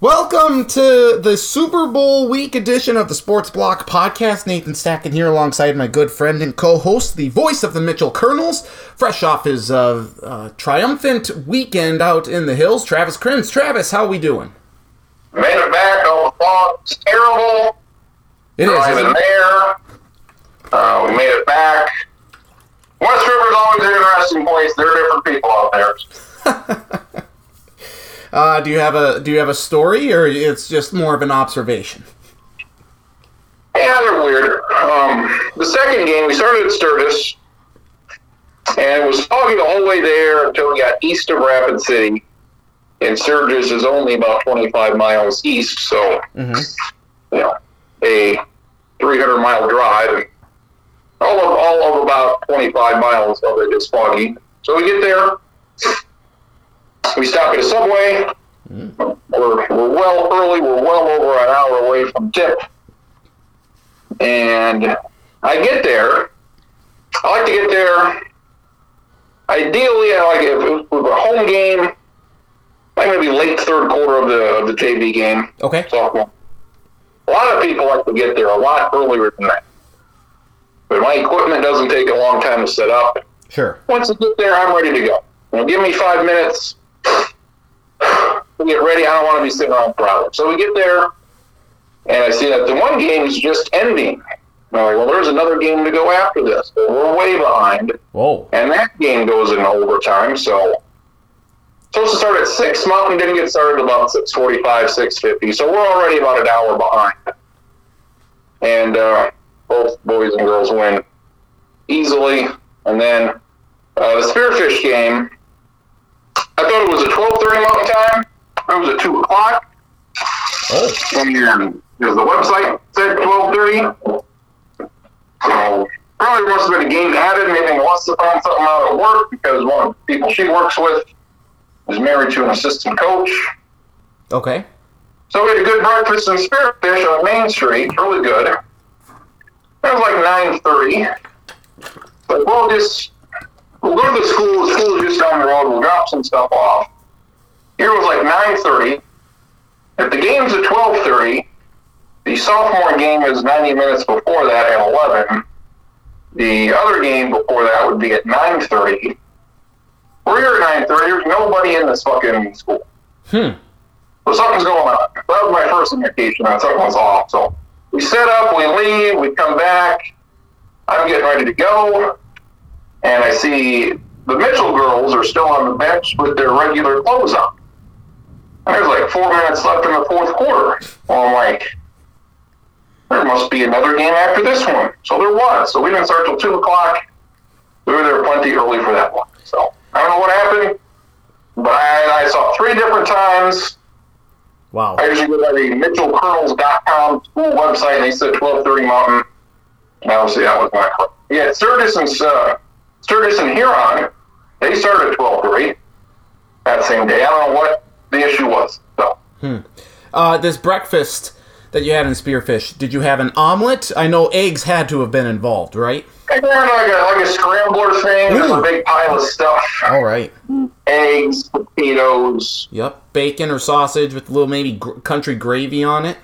Welcome to the Super Bowl week edition of the Sports Block podcast. Nathan Stacken here alongside my good friend and co-host, the voice of the Mitchell Kernels, fresh off his uh, uh, triumphant weekend out in the hills. Travis Kriens. Travis, how we doing? Made it back. All the fog's terrible. It is. It? there. Uh, we made it back. West River's always an interesting place. There are different people out there. Uh, do you have a Do you have a story, or it's just more of an observation? Yeah, they're weird. Um, the second game, we started at Sturgis, and it was foggy the whole way there until we got east of Rapid City. And Sturgis is only about 25 miles east, so, Mm-hmm. you know, a 300 mile drive. All of, all of about 25 miles of it is foggy. So we get there. We stop at a subway. We're, we're well early. We're well over an hour away from tip. And I get there. I like to get there. Ideally, I like if it was a home game, like maybe late third quarter of the of the JV game, Okay. A lot of people like to get there a lot earlier than that. But my equipment doesn't take a long time to set up. Sure. Once I get there, I'm ready to go. Know, give me five minutes. We get ready. I don't want to be sitting around for hours. So we get there, and I see that the one game is just ending. I'm like, well, there's another game to go after this. But we're way behind, Whoa. and that game goes in overtime. So supposed to start at six. Mountain didn't get started about six forty-five, six fifty. So we're already about an hour behind. And uh, both boys and girls win easily. And then uh, the spearfish game. I thought it was at twelve thirty Mountain time. It was at two o'clock. Oh. And because the website said twelve thirty. So probably must have been a game added. Maybe Melissa found something out at work because one of the people she works with is married to an assistant coach. Okay. So we had a good breakfast in Spearfish on Main Street, really good. It was like nine thirty. But we'll just we'll go to the school. The school is just down the road. We'll drop some stuff off. Here was like nine thirty. If the game's at twelve thirty, the sophomore game is ninety minutes before that at eleven. The other game before that would be at nine thirty. We're here at nine thirty. There's nobody in this fucking school. Hmm. So something's going on. That was my first indication that something was off. So we set up, we leave, we come back. I'm getting ready to go, and I see the Mitchell girls are still on the bench with their regular clothes on. And there's like four minutes left in the fourth quarter. Well, I'm like, there must be another game after this one. So there was. So we didn't start till two o'clock. We were there plenty early for that one. So I don't know what happened, but I, I saw three different times. Wow. I usually go to the MitchellKernels.com school website, and they said 1230 Mountain. And obviously, that was my. Yeah, Sturgis and, uh, Sturgis and Huron, they started at 1230 that same day. I don't know what the issue was. So, Uh, this breakfast that you had in Spearfish, did you have an omelet? I know eggs had to have been involved, right? Like a, like a scrambler thing. There's a big pile of stuff. All right. Eggs, potatoes. Yep. Bacon or sausage with a little maybe gr- country gravy on it.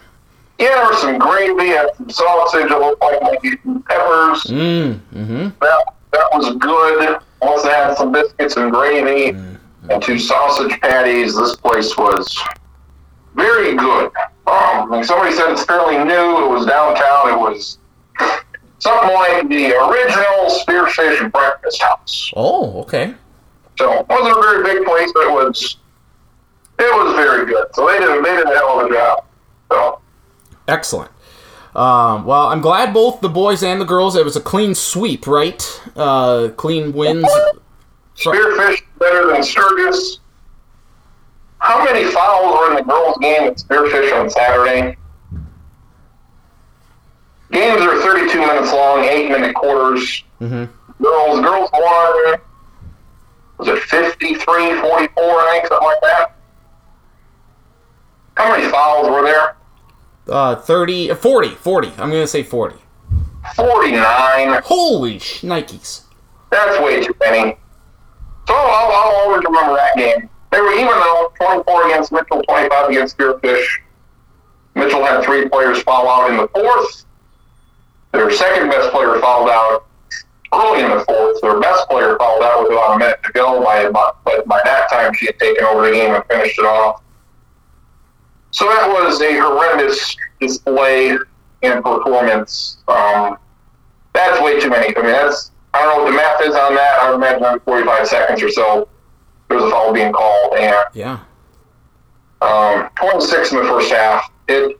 Yeah, was some gravy, had some sausage, it looked like maybe some peppers. Mmm. Mm-hmm. That, that was good. Once had some biscuits and gravy and two sausage patties, this place was very good. Um, like somebody said it's fairly new. It was downtown. It was something like the original Spearfish Breakfast House. Oh, okay. So it wasn't a very big place, but it was it was very good. So they did they did a hell of a job. So Excellent. Um, well, I'm glad both the boys and the girls. It was a clean sweep, right? Uh, clean wins. Spearfish better than Sturgis. How many fouls were in the girls' game at Spearfish on Saturday? Games are 32 minutes long, eight minute quarters. hmm Girls, girls won. Was it 53, 44, I think, something like that? How many fouls were there? Uh, 30, uh, 40, 40. I'm gonna say 40. 49. Holy sh- Nikes. That's way too many. So I'll, I'll always remember that game. they were even though 24 against Mitchell, 25 against Spearfish. Mitchell had three players foul out in the fourth. Their second best player fouled out early in the fourth. Their best player fouled out with about a minute to go. By but by that time, she had taken over the game and finished it off. So that was a horrendous display and performance. Um, that's way too many. I mean, that's I don't know what the math is on that. I would imagine on 45 seconds or so, there was a foul being called, and Yeah. um, 26 in the first half. It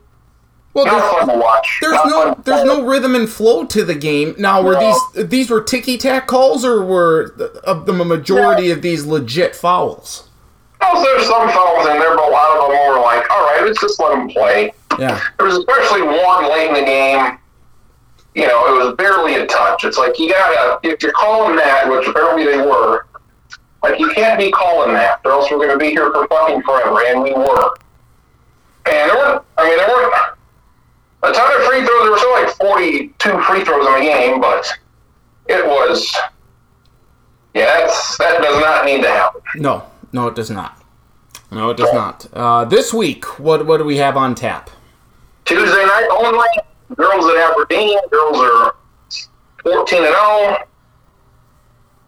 Well, not fun to watch. there's Not no there's no rhythm and flow to the game. Now, were No. these these were ticky tack calls, or were the, of the majority of these legit fouls? Also, there's some fouls in there, but a lot of them were like, all right, let's just let them play. Yeah. There was especially one late in the game. You know, it was barely a touch. It's like you gotta, if you're calling that, which apparently they were, like you can't be calling that, or else we're gonna be here for fucking forever, and we were. And there weren't, I mean, there weren't a ton of free throws. There were still like 42 free throws in the game, but it was, yeah, that's that does not need to happen. No, no, it does not. No, it does not. Uh, this week, what what do we have on tap? Tuesday night only. Girls at Aberdeen. Girls are 14 and 0.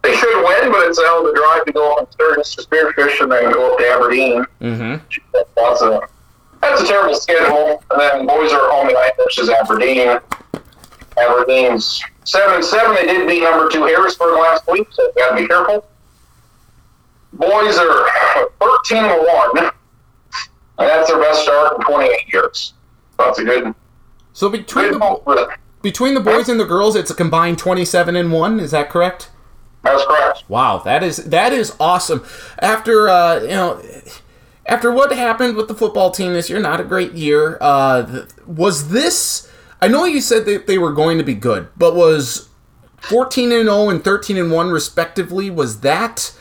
They should win, but it's hell of a drive to go on Sturgis to Spearfish and then go up to Aberdeen. Mm-hmm. That's a, that's a terrible schedule. And then boys are home tonight versus Aberdeen. Aberdeen's 7 7. They did beat number 2 Harrisburg last week, so got to be careful. Boys are 13 and 1. And that's their best start in 28 years. That's a good So between Good the, ball for them. between the boys and the girls, it's a combined twenty-seven and one. Is that correct? That's correct. Wow, that is that is awesome. After uh, you know, after what happened with the football team this year, not a great year. Uh, was this? I know you said that they were going to be good, but was fourteen and zero and thirteen and one respectively? Was that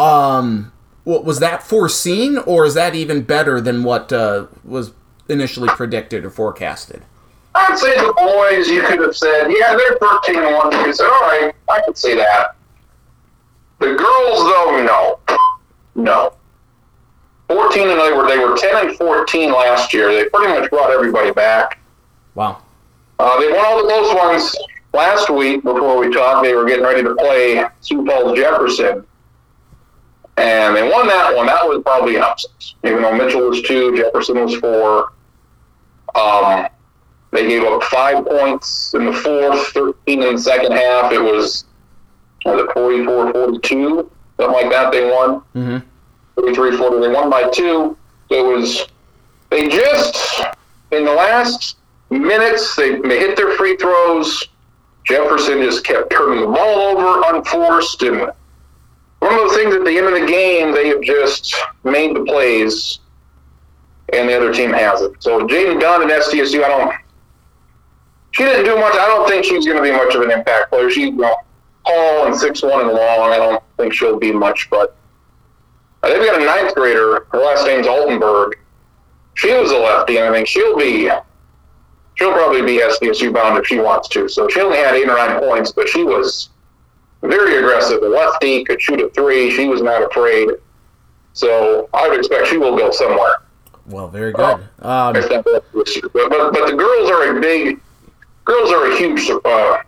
um, what was that foreseen, or is that even better than what uh, was initially predicted or forecasted? I'd say the boys, you could have said, yeah, they're 13 and 1. You could say, all right, I could see that. The girls, though, no. No. 14 and they were, they were 10 and 14 last year. They pretty much brought everybody back. Wow. Uh, they won all the close ones last week before we talked. They were getting ready to play Sioux Falls Jefferson. And they won that one. That was probably an upset. Even though Mitchell was two, Jefferson was four. Um, they gave up five points in the fourth, 13 in the second half. It was, was it 44 42? Something like that. They won. Mm-hmm. 43 40. They won by two. It was, they just, in the last minutes, they, they hit their free throws. Jefferson just kept turning the ball over unforced. And one of those things at the end of the game, they have just made the plays, and the other team hasn't. So Jaden Dunn at SDSU, I don't, she didn't do much. I don't think she's going to be much of an impact player. She's you know, tall and six one and long. I don't think she'll be much, but uh, they've got a ninth grader. Her last name's Altenberg. She was a lefty, and I think she'll be. She'll probably be SDSU bound if she wants to. So she only had eight or nine points, but she was very aggressive. A lefty could shoot a three. She was not afraid. So I would expect she will go somewhere. Well, very good. Um, But, but, but the girls are a big. Girls are a huge. Uh,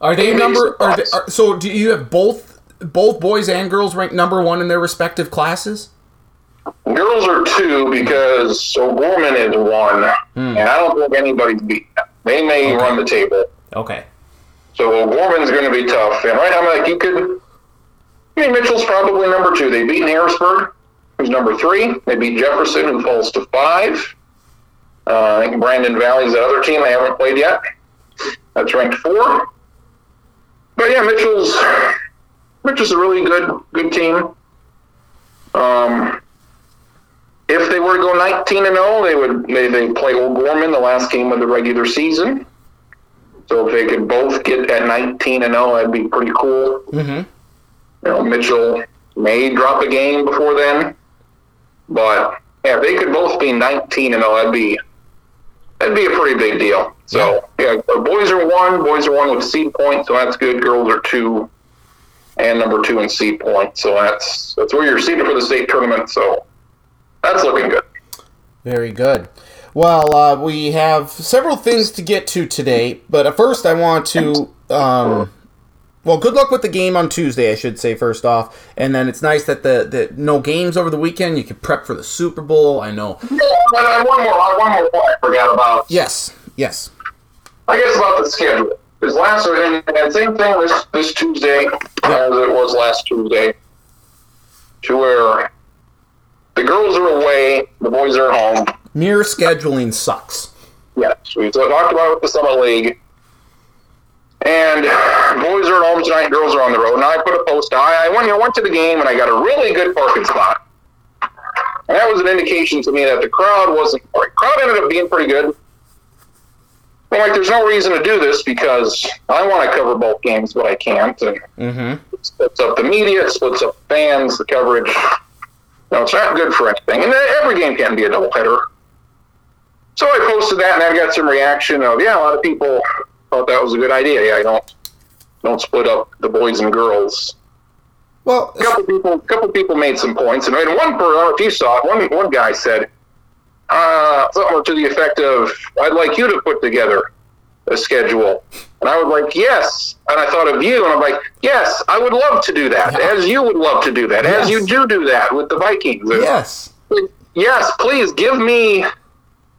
Are they number? Are they, are, so do you have both both boys and girls ranked number one in their respective classes? Girls are two because so O'Gorman is one, and I don't think anybody's beat them. They may Okay. run the table. Okay. So O'Gorman's going to be tough. And right, I'm like, you could. I mean, Mitchell's probably number two. They beat Harrisburg, who's number three. They beat Jefferson, who falls to five. Uh, I think Brandon Valley's the other team they haven't played yet. That's ranked four. But yeah, Mitchell's Mitchell's a really good good team. Um, if they were to go 19 and 0, they would they they play O'Gorman the last game of the regular season. So if they could both get at 19 and 0, that'd be pretty cool. Mm-hmm. You know, Mitchell may drop a game before then, but yeah, if they could both be 19 and 0, that'd be that'd be a pretty big deal. So yeah, boys are one, boys are one with seed points, so that's good. Girls are two. and number two in seed point. So that's that's where you're seeded for the state tournament. So that's looking good. Very good. Well, uh, we have several things to get to today, but first I want to. Um, well, good luck with the game on Tuesday, I should say first off, and then it's nice that the, the no games over the weekend. You can prep for the Super Bowl. I know. But uh, one more, uh, one more point I forgot about. Yes, yes. I guess about the schedule. Because last and, and same thing this this Tuesday as it was last Tuesday, to where the girls are away, the boys are home. Mirror scheduling sucks. Yes, we talked about it with the Summit League. And boys are at home tonight, girls are on the road. And I put a post. I, I went, know, went to the game and I got a really good parking spot. And that was an indication to me that the crowd wasn't. The crowd ended up being pretty good. I'm like, there's no reason to do this because I want to cover both games, but I can't. And Mm-hmm. it splits up the media, it splits up fans, the coverage. No, it's not good for anything. And every game can't be a doubleheader. So I posted that, and I got some reaction of, yeah, a lot of people thought that was a good idea. Yeah, I don't don't split up the boys and girls. Well, A couple people, a couple people made some points, and one per, I don't know if you saw it. One one guy said uh, something to the effect of, "I'd like you to put together a schedule," and I was like, "Yes." And I thought of you, and I'm like, "Yes, I would love to do that, as you would love to do that, as you do do that with the Vikings." And yes. yes, please give me,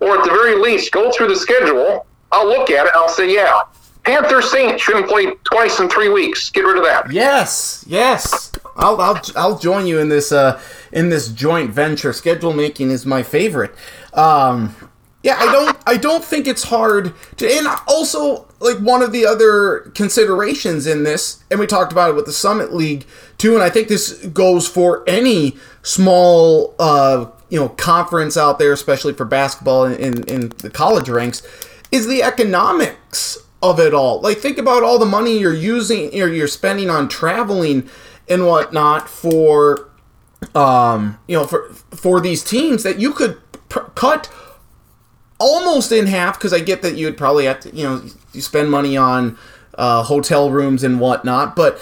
or at the very least, go through the schedule. I'll look at it. I'll say, yeah, Panther Saints shouldn't play twice in three weeks. Get rid of that. Yes, yes. I'll, I'll, I'll join you in this uh, in this joint venture. Schedule making is my favorite. Um, yeah, I don't I don't think it's hard to, and also like one of the other considerations in this, and we talked about it with the Summit League too, and I think this goes for any small uh, you know conference out there, especially for basketball in, in, in the college ranks, is the economics of it all. Like think about all the money you're using or you're spending on traveling and whatnot for um you know for for these teams that you could pr- cut almost in half because I get that you'd probably have to, you know, you spend money on uh, hotel rooms and whatnot. But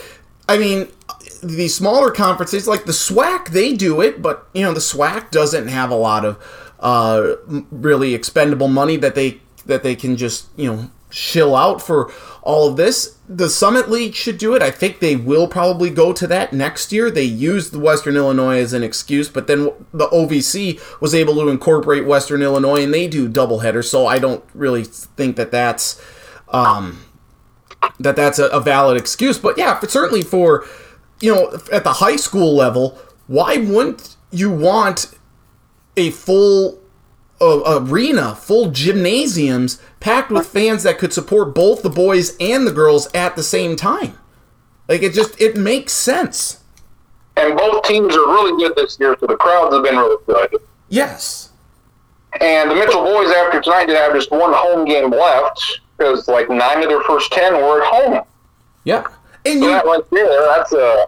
I mean, these smaller conferences like the SWAC, they do it, but you know, the SWAC doesn't have a lot of uh, really expendable money that they that they can just you know shill out for all of this. The Summit League should do it. I think they will probably go to that next year. They used the Western Illinois as an excuse, but then the OVC was able to incorporate Western Illinois and they do doubleheaders. So I don't really think that that's um, that that's a, a valid excuse. But yeah, certainly for you know at the high school level, why wouldn't you want a full uh, arena, full gymnasiums packed with fans that could support both the boys and the girls at the same time? Like it just it makes sense. And both teams are really good this year, so the crowds have been really good. Yes. And the Mitchell boys, after tonight, did have just one home game left because like nine of their first ten were at home. Yeah. And So that you right there, that's a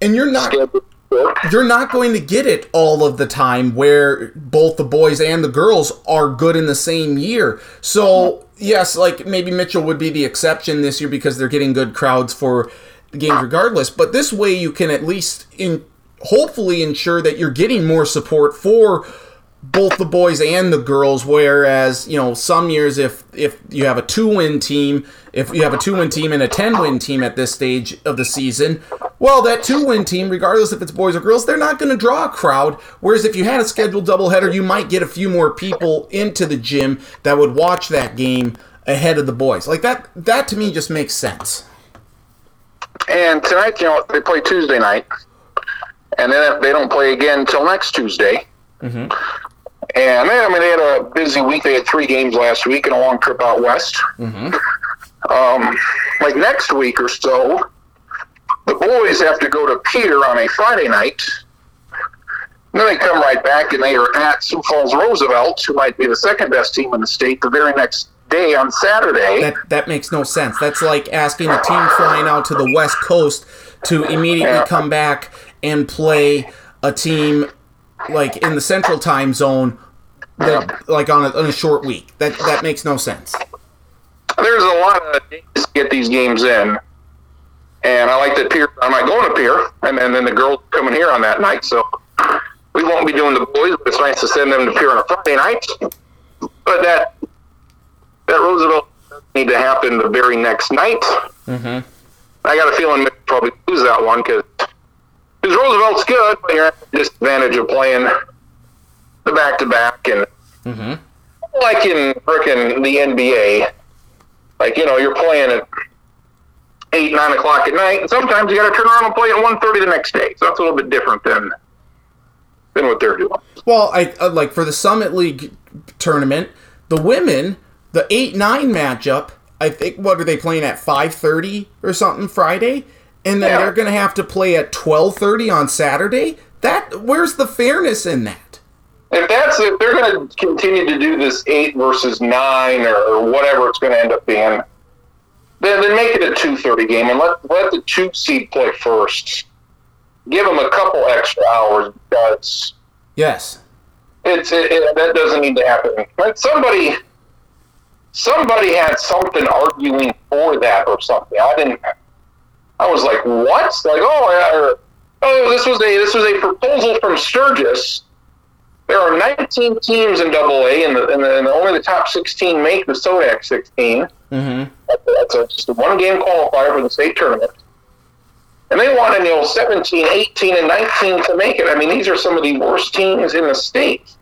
and you're not you're not going to get it all of the time where both the boys and the girls are good in the same year. So, yes, like maybe Mitchell would be the exception this year because they're getting good crowds for the games regardless, but this way you can at least in hopefully ensure that you're getting more support for both the boys and the girls whereas you know some years if if you have a two win team if you have a two win team and a 10 win team at this stage of the season well that two win team regardless if it's boys or girls they're not going to draw a crowd whereas if you had a scheduled doubleheader you might get a few more people into the gym that would watch that game ahead of the boys like that that to me just makes sense And tonight, you know, they play Tuesday night, and then they don't play again until next Tuesday. Mhm. And I mean, they had a busy week. They had three games last week and a long trip out west. Mhm. Um, like next week or so, the boys have to go to Pierre on a Friday night. And then they come right back and they are at Sioux Falls Roosevelt, who might be the second best team in the state, the very next day on Saturday. That that makes no sense. That's like asking a team flying out to the West Coast to immediately Yeah. come back and play a team like in the Central Time Zone, that, like on a, on a short week. That that makes no sense. There's a lot of days to get these games in. And I like that Pierre. I might go to Pierre, and, and then the girls coming here on that night. So we won't be doing the boys, but it's nice to send them to Pierre on a Friday night. But that that Roosevelt need to happen the very next night. Mm-hmm. I got a feeling we'll probably lose that one because Roosevelt's good, but you're at the disadvantage of playing the back to back and Mm-hmm. like in frickin' the NBA, like you know you're playing at eight nine o'clock at night, and sometimes you got to turn around and play at one thirty the next day. So that's a little bit different than than what they're doing. Well, I uh, like for the Summit League tournament, the women, the eight nine matchup. I think what are they playing at five thirty or something Friday, and then Yeah. they're going to have to play at twelve thirty on Saturday. That where's the fairness in that? If that's if they're going to continue to do this eight versus nine or, or whatever it's going to end up being, then, then make it a two thirty game and let let the two seed play first. Give them a couple extra hours because Yes. it's it, it, that doesn't need to happen. Somebody somebody had something arguing for that or something. I didn't. I was like, what? Like, oh, or, oh, this was a this was a proposal from Sturgis. There are 19 teams in Double A, and, the, and, the, and only the top 16 make the Sodak 16. Mm-hmm. That's a, just a one game qualifier for the state tournament. And they wanted, you know, 17, 18, and 19 to make it. I mean, these are some of the worst teams in the state.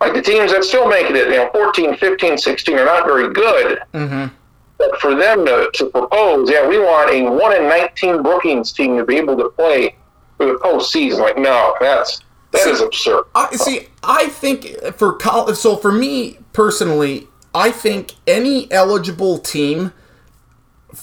Like the teams that still make it, you know, 14, 15, 16 are not very good. Mm-hmm. But for them to, to propose, yeah, we want a 1 in 19 Brookings team to be able to play for the postseason. Like, no, that's that is absurd. I see. I think for college. So for me personally, I think any eligible team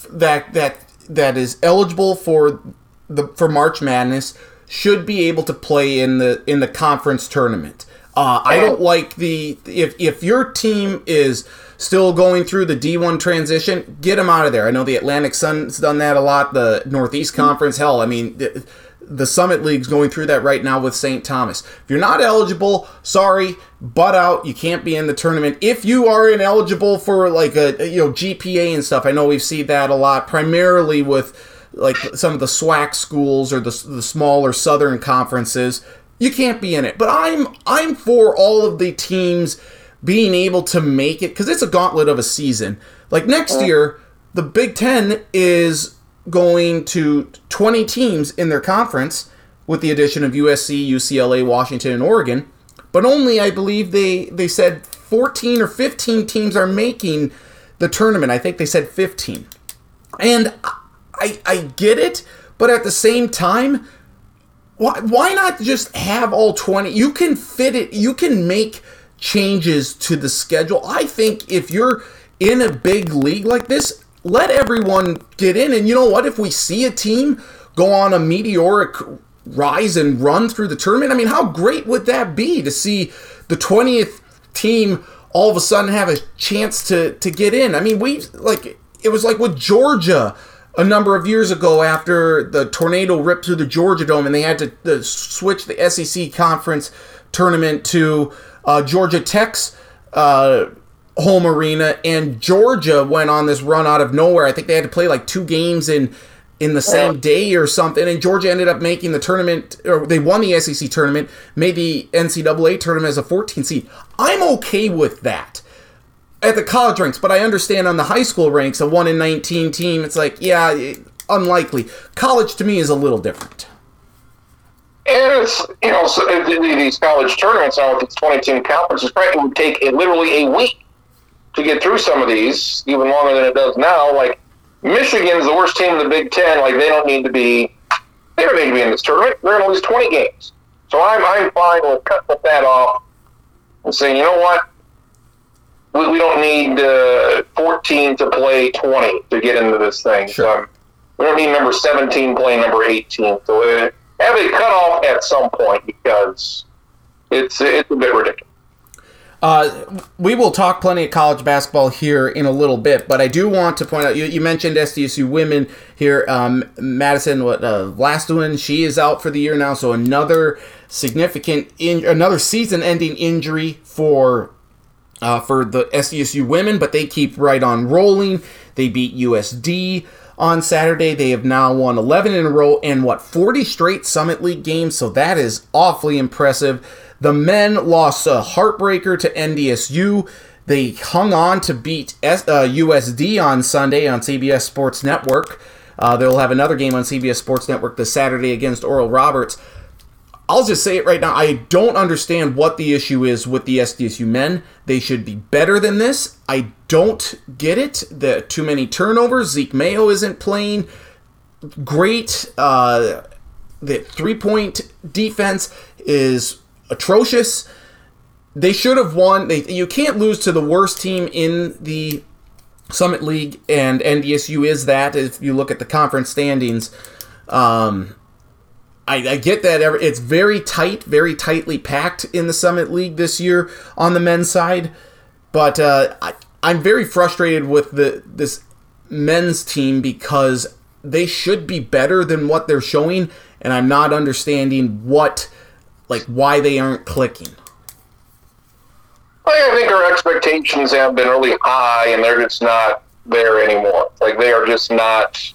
that that that is eligible for the for March Madness should be able to play in the in the conference tournament. Uh, I don't like the if if your team is still going through the D1 transition, get them out of there. I know the Atlantic Sun's done that a lot. The Northeast Conference, hell, I mean. The, the Summit League's going through that right now with St. Thomas. If you're not eligible, sorry, butt out. You can't be in the tournament. If you are ineligible for like a you know GPA and stuff, I know we've seen that a lot, primarily with like some of the SWAC schools or the, the smaller Southern conferences. You can't be in it. But I'm I'm for all of the teams being able to make it because it's a gauntlet of a season. Like next year, the Big Ten is going to 20 teams in their conference with the addition of USC, UCLA, Washington, and Oregon. But only, I believe, they, they said 14 or 15 teams are making the tournament. I think they said 15. And I, I get it, but at the same time, why, why not just have all 20? You can fit it, you can make changes to the schedule. I think if you're in a big league like this, let everyone get in. And you know what? If we see a team go on a meteoric rise and run through the tournament, I mean, how great would that be to see the 20th team all of a sudden have a chance to, to get in? I mean, we, like, it was like with Georgia a number of years ago after the tornado ripped through the Georgia Dome and they had to, switch the SEC conference tournament to uh, Georgia Tech's uh, home arena, and Georgia went on this run out of nowhere. I think they had to play like two games in in the same day or something, and Georgia ended up making the tournament, or they won the SEC tournament, made the NCAA tournament as a 14 seed. I'm okay with that at the college ranks, but I understand on the high school ranks, a 1 in 19 team, it's like, yeah, it- unlikely. College to me is a little different. And it's, you know, so th- th- these college tournaments now with these 20 team conferences, probably would take a, literally a week to get through some of these, even longer than it does now. Like, Michigan's the worst team in the Big Ten. Like, they don't need to be, they don't need to be in this tournament. They're going to lose 20 games. So I'm, I'm fine with cutting that off and saying, you know what? We, we don't need uh, 14 to play 20 to get into this thing. Sure. Um, we don't need number 17 playing number 18. So uh, have it cut off at some point because it's it's a bit ridiculous. Uh, we will talk plenty of college basketball here in a little bit, but I do want to point out you, you mentioned SDSU women here. Um, Madison what, uh, Vlastuin, she is out for the year now, so another significant, in, another season-ending injury for uh, for the SDSU women, but they keep right on rolling. They beat USD on Saturday. They have now won 11 in a row and what 40 straight Summit League games, so that is awfully impressive. The men lost a heartbreaker to NDSU. They hung on to beat S- uh, USD on Sunday on CBS Sports Network. Uh, they'll have another game on CBS Sports Network this Saturday against Oral Roberts. I'll just say it right now. I don't understand what the issue is with the SDSU men. They should be better than this. I don't get it. The too many turnovers. Zeke Mayo isn't playing great. Uh, the three point defense is atrocious. They should have won. They, you can't lose to the worst team in the Summit League, and NDSU is that. If you look at the conference standings, um, I, I, get that every, it's very tight, very tightly packed in the Summit League this year on the men's side. But uh, I, I'm very frustrated with the this men's team because they should be better than what they're showing, and I'm not understanding what, like, why they aren't clicking. I think our expectations have been really high, and they're just not there anymore. Like they are just not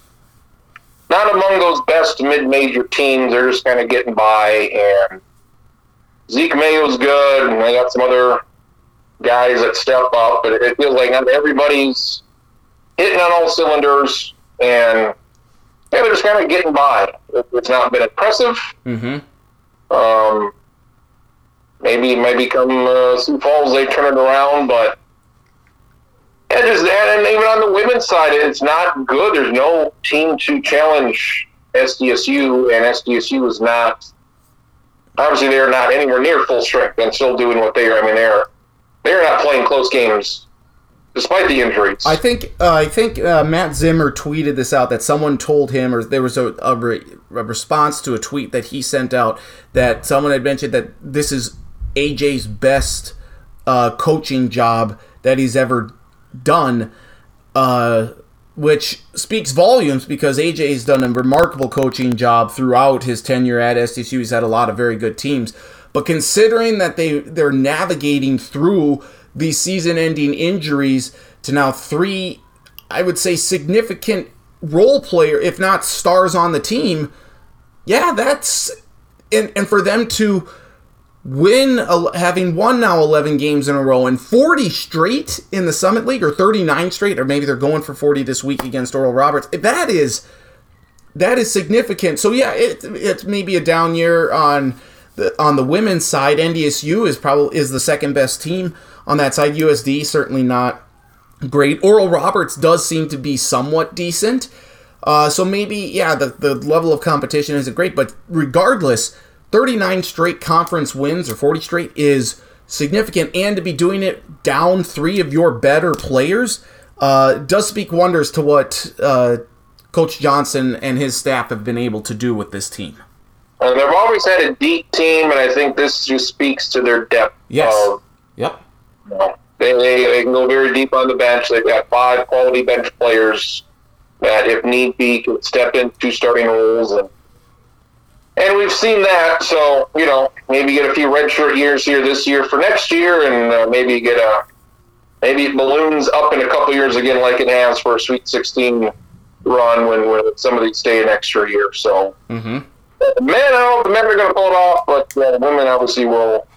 not among those best mid-major teams. They're just kind of getting by. And Zeke Mayo's good, and they got some other guys that step up. But it feels like everybody's hitting on all cylinders, and yeah, they're just kind of getting by. It's not been impressive. Mm-hmm. Um, maybe maybe come uh, Sioux Falls they turn it around, but yeah, just that, and even on the women's side, it's not good. There's no team to challenge SDSU, and SDSU is not. Obviously, they're not anywhere near full strength and still doing what they are. I mean, they're they're not playing close games despite the injuries. I think uh, I think uh, Matt Zimmer tweeted this out that someone told him, or there was a, a, re- a, response to a tweet that he sent out that someone had mentioned that this is AJ's best uh, coaching job that he's ever done, uh, which speaks volumes because AJ's done a remarkable coaching job throughout his tenure at SDSU. He's had a lot of very good teams, but considering that they they're navigating through these season-ending injuries to now three, I would say significant role player, if not stars on the team. Yeah, that's and and for them to win having won now 11 games in a row and 40 straight in the Summit League or 39 straight or maybe they're going for 40 this week against Oral Roberts. That is that is significant. So yeah, it it's maybe a down year on the on the women's side. NDSU is probably is the second best team on that side. USD certainly not great. Oral Roberts does seem to be somewhat decent. Uh, so maybe yeah, the the level of competition isn't great, but regardless 39 straight conference wins or 40 straight is significant, and to be doing it down three of your better players uh, does speak wonders to what uh, Coach Johnston and his staff have been able to do with this team. Uh, they've always had a deep team, and I think this just speaks to their depth. Yes. Of, yep. You know, they, they, they can go very deep on the bench. They've got five quality bench players that, if need be, can step into starting roles and and we've seen that. So you know, maybe get a few redshirt years here this year for next year, and uh, maybe get a maybe it balloons up in a couple years again, like it has for a Sweet 16 run when, when some of these stay an extra year. So, mm-hmm. men, I don't know if the men are going to pull it off, but uh, the women obviously will.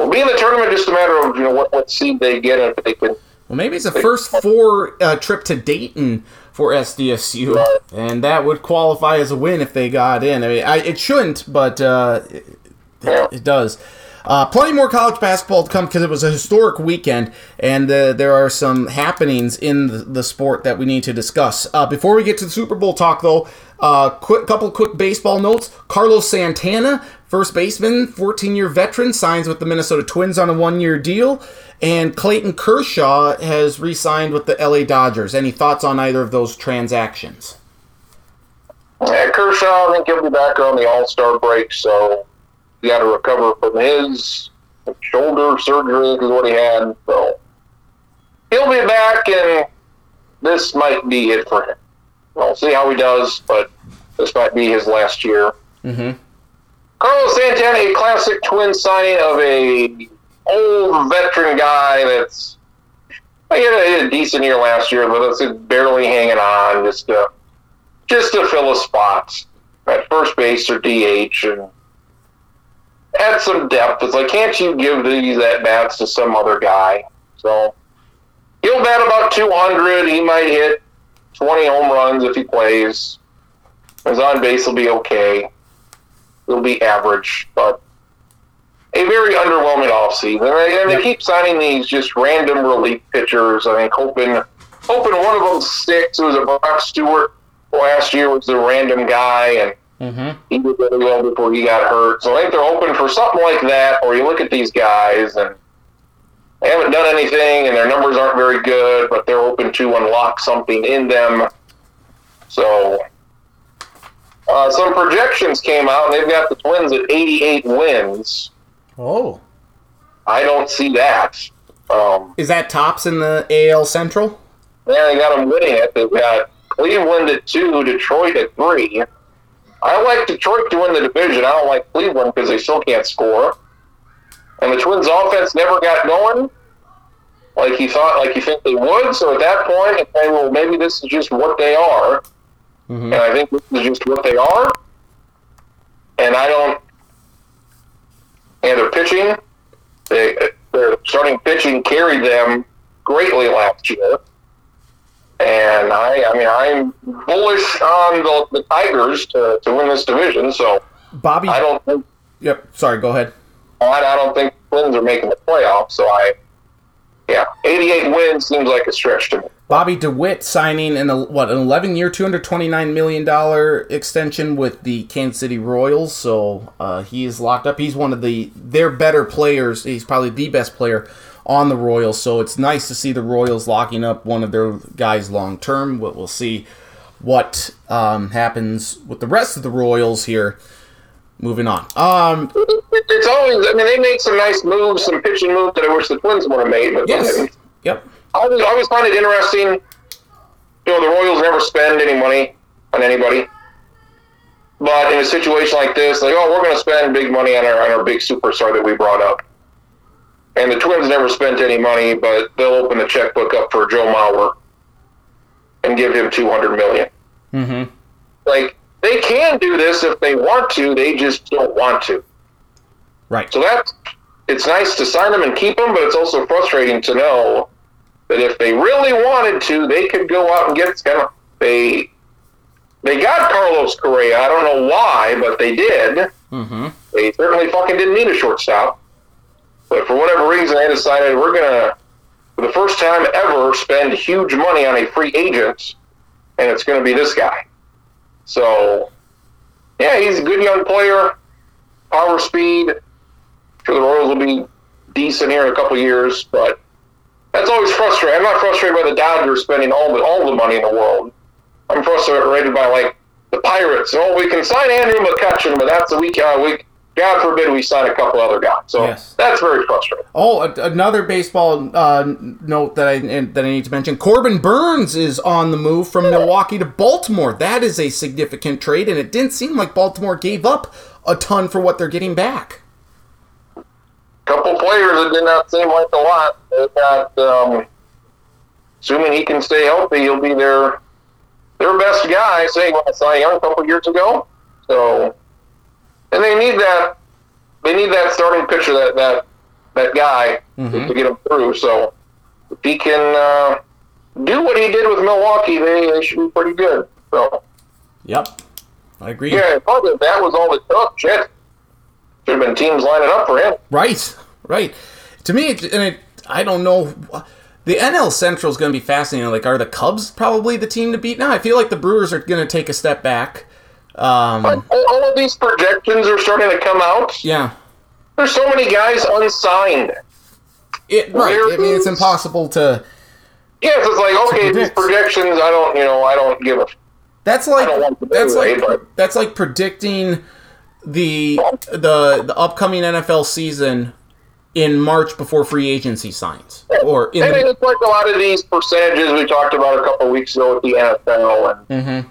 Will be in the tournament. Just a matter of you know what, what seed they get if they can. Well, maybe it's a first four uh, trip to Dayton for SDSU, and that would qualify as a win if they got in. I mean, I, it shouldn't, but uh, it, it, does. Uh, plenty more college basketball to come because it was a historic weekend, and uh, there are some happenings in the, the, sport that we need to discuss. Uh, before we get to the Super Bowl talk, though, uh, quick couple quick baseball notes. Carlos Santana, first baseman, 14 year veteran, signs with the Minnesota Twins on a one year deal. And Clayton Kershaw has re signed with the LA Dodgers. Any thoughts on either of those transactions? Yeah, Kershaw, I think he'll be back on the All Star break, so he got to recover from his shoulder surgery, is what he had. So he'll be back, and this might be it for him. We'll see how he does, but this might be his last year. Mm-hmm. Carlos Santana, a classic twin signing of a old veteran guy that's he had, a, decent year last year, but it's barely hanging on. Just uh, just to fill a spot at first base or DH and add some depth. It's like, can't you give these at bats to some other guy? So he'll bat about 200. He might hit 20 home runs if he plays. His on base will be okay. He'll be average, but a very underwhelming offseason. And they keep signing these just random relief pitchers. I think hoping hoping one of them sticks. It was a Brock Stewart last year was the random guy, and Mm-hmm. he did really well before he got hurt. So I think they're hoping for something like that. Or you look at these guys and they haven't done anything, and their numbers aren't very good, but they're hoping to unlock something in them. So uh, some projections came out, and they've got the Twins at 88 wins. Oh, I don't see that. Um, is that tops in the AL Central? yeah, they got them winning it. They've got Cleveland at two, Detroit at three. I like Detroit to win the division. I don't like Cleveland because they still can't score. And the Twins' offense never got going like you thought, like you think they would. So at that point, you say, well, maybe this is just what they are. Mhm. And I think this is just what they are. And I don't. And their pitching, they, their starting pitching carried them greatly last year. And I, I mean, I'm bullish on the, the Tigers to, to win this division. So Bobby. I don't think Yep. Sorry. Go ahead. I I don't think the Twins are making the playoffs. So I, yeah, 88 wins seems like a stretch to me. Bobby DeWitt signing an what an 11 year, 229 million dollar extension with the Kansas City Royals. So uh, he is locked up. He's one of the their better players. He's probably the best player on the Royals. So it's nice to see the Royals locking up one of their guys long term. But we'll see what um, happens with the rest of the Royals here. Moving on. Um, It's always, I mean, they make some nice moves, some pitching moves that I wish the Twins would have made. But yes. They didn't. Yep. I always, I always find it interesting. You know, the Royals never spend any money on anybody. But in a situation like this, like, oh, we're going to spend big money on our, on our big superstar that we brought up. And the Twins never spent any money, but they'll open the checkbook up for Joe Mauer and give him two hundred million. Mm-hmm. Like they can do this if they want to, they just don't want to. Right. So that's it's nice to sign them and keep them, but it's also frustrating to know that if they really wanted to, they could go out and get kind of they they got Carlos Correa. I don't know why, but they did. Mm-hmm. They certainly fucking didn't need a shortstop. But for whatever reason, they decided we're gonna, for the first time ever, spend huge money on a free agent, and it's gonna be this guy. So, yeah, he's a good young player, power speed. Sure, the Royals will be decent here in a couple years, but that's always frustrating. I'm not frustrated by the Dodgers spending all the all the money in the world. I'm frustrated by like the Pirates. Oh, we can sign Andrew McCutchen, but that's a week. Uh, week. God forbid we sign a couple other guys. So Yes. that's very frustrating. Oh, a- another baseball uh, note that I that I need to mention: Corbin Burnes is on the move from Milwaukee to Baltimore. That is a significant trade, and it didn't seem like Baltimore gave up a ton for what they're getting back. Couple players that did not seem like a lot. They've got, um, assuming he can stay healthy, he'll be their their best guy. Say, when I saw Young a couple years ago. So, and they need that. They need that starting pitcher, that that that guy, Mhm. to get them through. So, if he can uh, do what he did with Milwaukee, they, they should be pretty good. So, Yep, I agree. yeah, probably that was all it took. Shit, should have been teams lining up for him. Right, right. To me, and it, I don't know. The NL Central is going to be fascinating. Like, are the Cubs probably the team to beat? Now, I feel like the Brewers are going to take a step back. Um, all, all of these projections are starting to come out. yeah, There's so many guys unsigned. it right. I mean, it's impossible to. Yes, it's like okay, these projections. I don't, you know, I don't give a. That's like don't want to that's like but- that's like predicting the the the upcoming NFL season in March before free agency signs or in And the, it's like a lot of these percentages we talked about a couple weeks ago with the NFL and Mhm.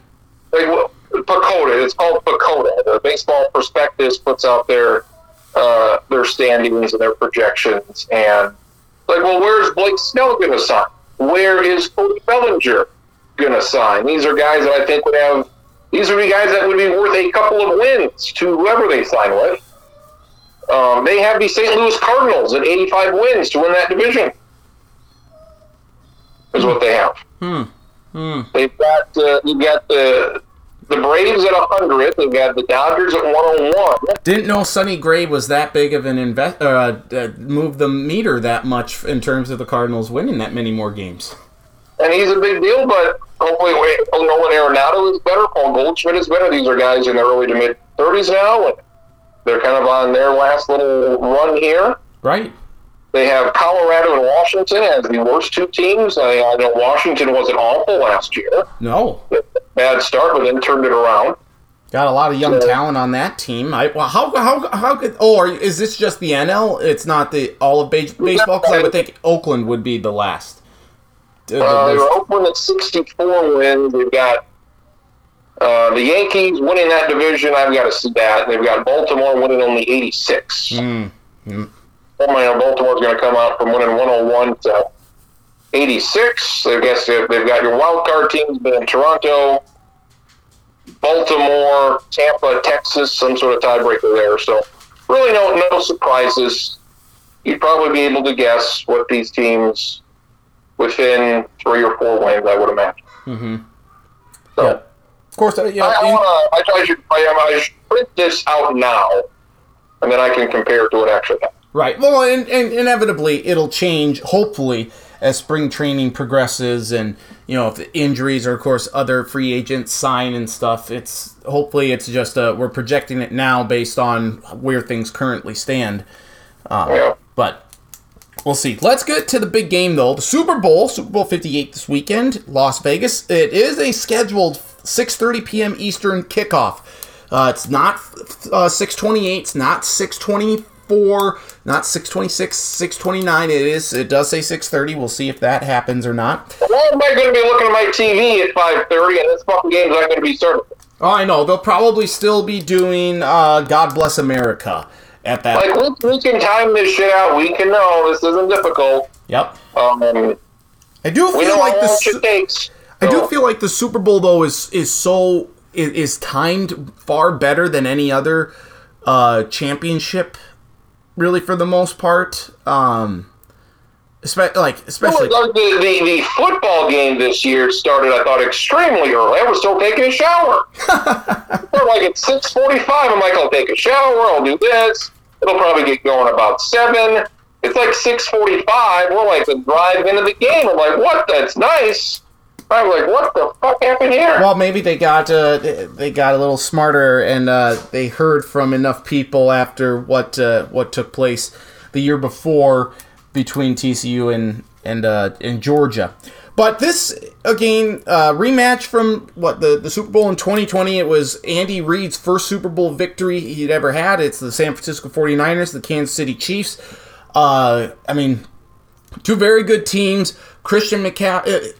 like PECOTA. It's called PECOTA. The Baseball Prospectus puts out their uh, their standings and their projections and like, well, where's Blake Snell going to sign? Where is Cody Bellinger going to sign? These are guys that I think would have these would be guys that would be worth a couple of wins to whoever they sign with. Um, they have the St. Louis Cardinals at 85 wins to win that division. Is what they have. Hmm. Hmm. They've got uh, you've got the the Braves at 100. They've got the Dodgers at 101. Didn't know Sonny Gray was that big of an invest. Uh, uh, move the meter that much in terms of the Cardinals winning that many more games. And he's a big deal, but hopefully, wait, oh, Nolan Arenado is better. Paul Goldschmidt is better. These are guys in their early to mid 30s now. And they're kind of on their last little run here. Right. They have Colorado and Washington as the worst two teams. I, I know Washington wasn't awful last year. No. Bad start, but then turned it around. Got a lot of young talent on that team. I well, how how how could oh are, is this just the NL? It's not the all of baseball because I would think Oakland would be the last. Uh, they worst. were Oakland at 64 wins. They've got uh, the Yankees winning that division. I've got to see that. They've got Baltimore winning only 86. Mm. Oh man, Baltimore's going to come out from winning 101 to 86. I guess they've they've got your wild card teams being Toronto, Baltimore, Tampa, Texas, some sort of tiebreaker there. So really no no surprises. You'd probably be able to guess what these teams within three or four wins, I would imagine. Mm-hmm. So Yeah. Of course, uh, yeah. I, I to. I, I should. I, I should print this out now, and then I can compare it to what actually happened. Right. Well, and, and inevitably it'll change. Hopefully, as spring training progresses, and you know if the injuries or of course other free agents sign and stuff. It's hopefully it's just uh, we're projecting it now based on where things currently stand. Um, Yeah. But we'll see. Let's get to the big game though. The Super Bowl, Super Bowl 58 this weekend, Las Vegas. It is a scheduled 6:30 p.m. Eastern kickoff. Uh, it's not uh, 6:28. It's not 6:24. Not 6:26. 6:29. It is. It does say 6:30. We'll see if that happens or not. Why am I going to be looking at my TV at five thirty, and this fucking game's not going to be started? Oh, I know. They'll probably still be doing uh, "God Bless America" at that. Like we, we can time this shit out. We can know this isn't difficult. Yep. Um, I do we feel know like how the. long Su- it takes. I do feel like the Super Bowl though is is so is, is timed far better than any other uh, championship, really for the most part. Um, espe- like especially Like the, the, the football game this year started, I thought, extremely early. I was still taking a shower. We're like at 6.45, I'm like, I'll take a shower, I'll do this. It'll probably get going about 7. It's like 6.45. We're like the drive into the game. I'm like, what? That's nice. I'm like, what the fuck happened here? well maybe they got uh, they got a little smarter and uh, they heard from enough people after what uh, what took place the year before between TCU and and uh, and Georgia. But this again uh, rematch from what the, the Super Bowl in 2020. It was Andy Reid's first Super Bowl victory he'd ever had. It's the San Francisco 49ers, the Kansas City Chiefs. Uh, I mean, two very good teams. Christian McCaffrey.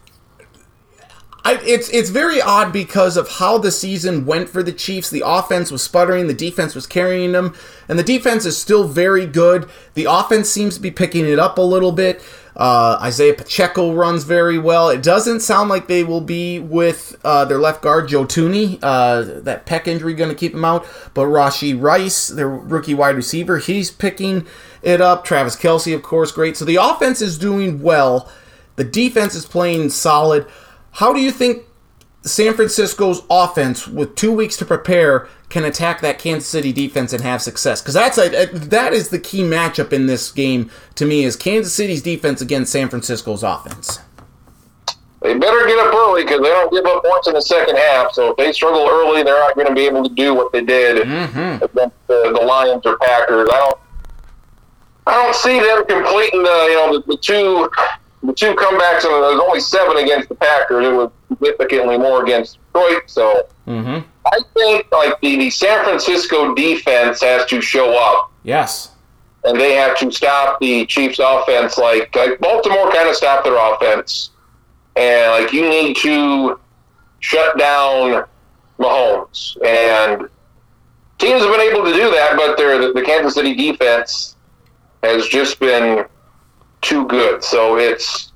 I, it's it's very odd because of how the season went for the Chiefs. The offense was sputtering, the defense was carrying them, and the defense is still very good. The offense seems to be picking it up a little bit. Uh, Isaiah Pacheco runs very well. It doesn't sound like they will be with uh, their left guard Joe Thuney. Uh, that pec injury going to keep him out, but Rashee Rice, their rookie wide receiver, he's picking it up. Travis Kelce, of course, great. So the offense is doing well. The defense is playing solid. How do you think San Francisco's offense, with two weeks to prepare, can attack that Kansas City defense and have success? Because that's a, that is the key matchup in this game to me is Kansas City's defense against San Francisco's offense. They better get up early because they don't give up points in the second half. So if they struggle early, they're not going to be able to do what they did Mm-hmm. against the, the Lions or Packers. I don't. I don't see them completing the you know the, the two the two comebacks and there was only seven against the Packers. It was significantly more against Detroit. So Mm-hmm. I think like the, the San Francisco defense has to show up Yes. and they have to stop the Chiefs' offense. Like like Baltimore kind of stopped their offense, and like you need to shut down Mahomes. And teams have been able to do that, but the, the Kansas City defense has just been too good. So it's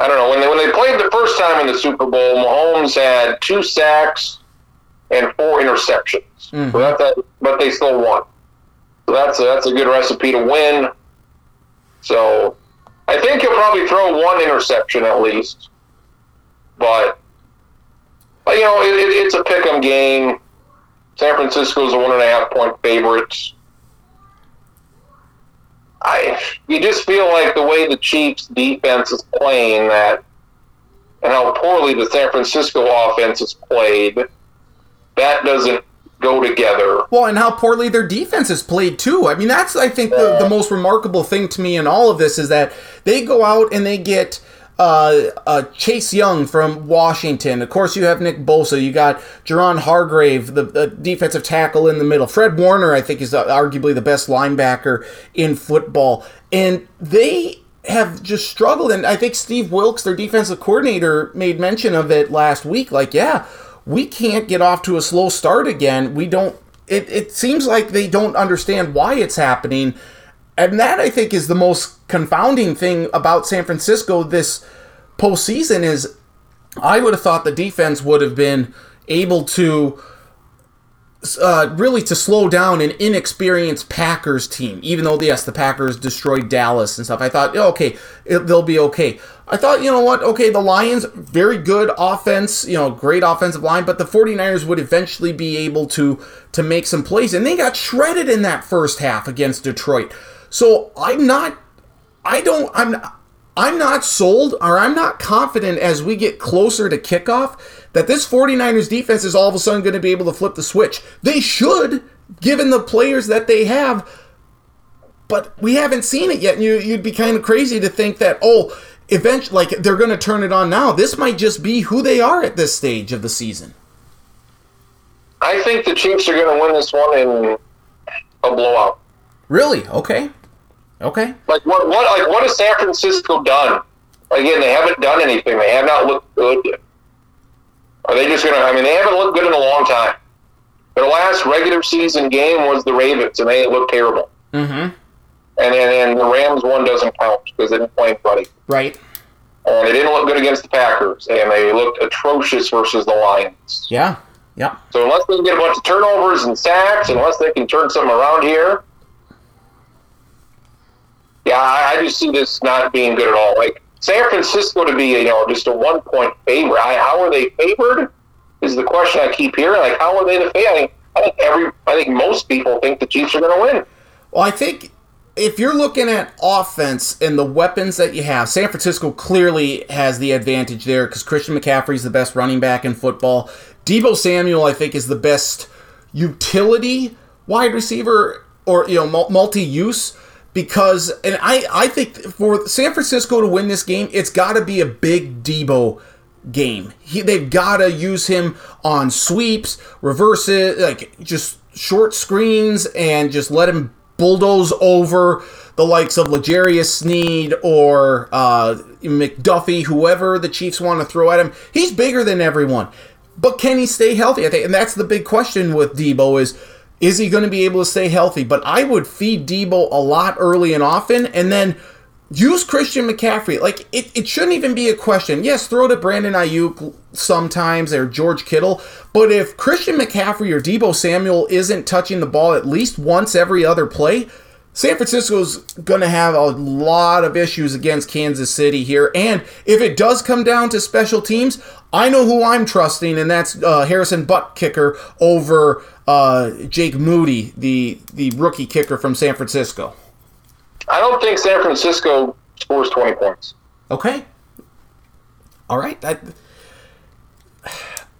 I don't know when they when they played the first time in the Super Bowl, Mahomes had two sacks and four interceptions. Mm-hmm. That's that, but they still won. So that's a, that's a good recipe to win. So I think he'll probably throw one interception at least, but, but you know it, it, it's a pick 'em game. San Francisco's a one and a half point favorites. I you just feel like the way the Chiefs defense is playing that and how poorly the San Francisco offense is played, that doesn't go together. Well, and how poorly their defense is played too. I mean, that's I think the, the most remarkable thing to me in all of this is that they go out and they get uh, uh, Chase Young from Washington. Of course, you have Nick Bosa. You got Javon Hargrave, the, the, defensive tackle in the middle. Fred Warner, I think, is arguably the best linebacker in football. And they have just struggled. And I think Steve Wilks, their defensive coordinator, made mention of it last week. Like, yeah, we can't get off to a slow start again. We don't. It, it seems like they don't understand why it's happening and that I think is the most confounding thing about San Francisco this postseason is I would have thought the defense would have been able to uh, really to slow down an inexperienced Packers team. Even though yes, the Packers destroyed Dallas and stuff, I thought okay, it, they'll be okay. I thought, you know what? Okay, the Lions, very good offense, you know, great offensive line, but the 49ers would eventually be able to to make some plays and they got shredded in that first half against Detroit. So I'm not, I don't, I'm, I'm not sold or I'm not confident as we get closer to kickoff that this 49ers defense is all of a sudden going to be able to flip the switch. They should, given the players that they have, but we haven't seen it yet. And you, you'd be kind of crazy to think that, oh, eventually, like they're going to turn it on now. This might just be who they are at this stage of the season. I think the Chiefs are going to win this one in a blowout. Really? Okay. Okay. Like what? What? Like what has San Francisco done? Again, they haven't done anything. They have not looked good. Are they just gonna? I mean, they haven't looked good in a long time. Their last regular season game was the Ravens, and they looked terrible. Mm-hmm. And then and the Rams one doesn't count because they didn't play anybody. Right. And they didn't look good against the Packers, and they looked atrocious versus the Lions. Yeah. Yeah. So unless they can get a bunch of turnovers and sacks, unless they can turn something around here, yeah, I, I just see this not being good at all. Like San Francisco to be, you know, just a one point favorite. I, how are they favored? Is the question I keep hearing. Like, how are they the favorite? I think, every, I think most people think the Chiefs are going to win. Well, I think if you're looking at offense and the weapons that you have, San Francisco clearly has the advantage there because Christian McCaffrey is the best running back in football. Deebo Samuel, I think, is the best utility wide receiver or you know multi-use because and I I think for San Francisco to win this game, it's got to be a big Deebo game. He, they've got to use him on sweeps, reverses, like just short screens, and just let him bulldoze over the likes of L'Jarius Sneed or uh, McDuffie, whoever the Chiefs want to throw at him. He's bigger than everyone, but can he stay healthy? I think, and that's the big question with Deebo is is he going to be able to stay healthy? But I would feed Deebo a lot early and often, and then use Christian McCaffrey. Like it, it shouldn't even be a question. Yes, throw to Brandon Aiyuk sometimes or George Kittle, but if Christian McCaffrey or Deebo Samuel isn't touching the ball at least once every other play, San Francisco's going to have a lot of issues against Kansas City here. And if it does come down to special teams, I know who I'm trusting, and that's uh, Harrison Butt kicker over uh, Jake Moody, the the rookie kicker from San Francisco. I don't think San Francisco scores 20 points. Okay. All right. I,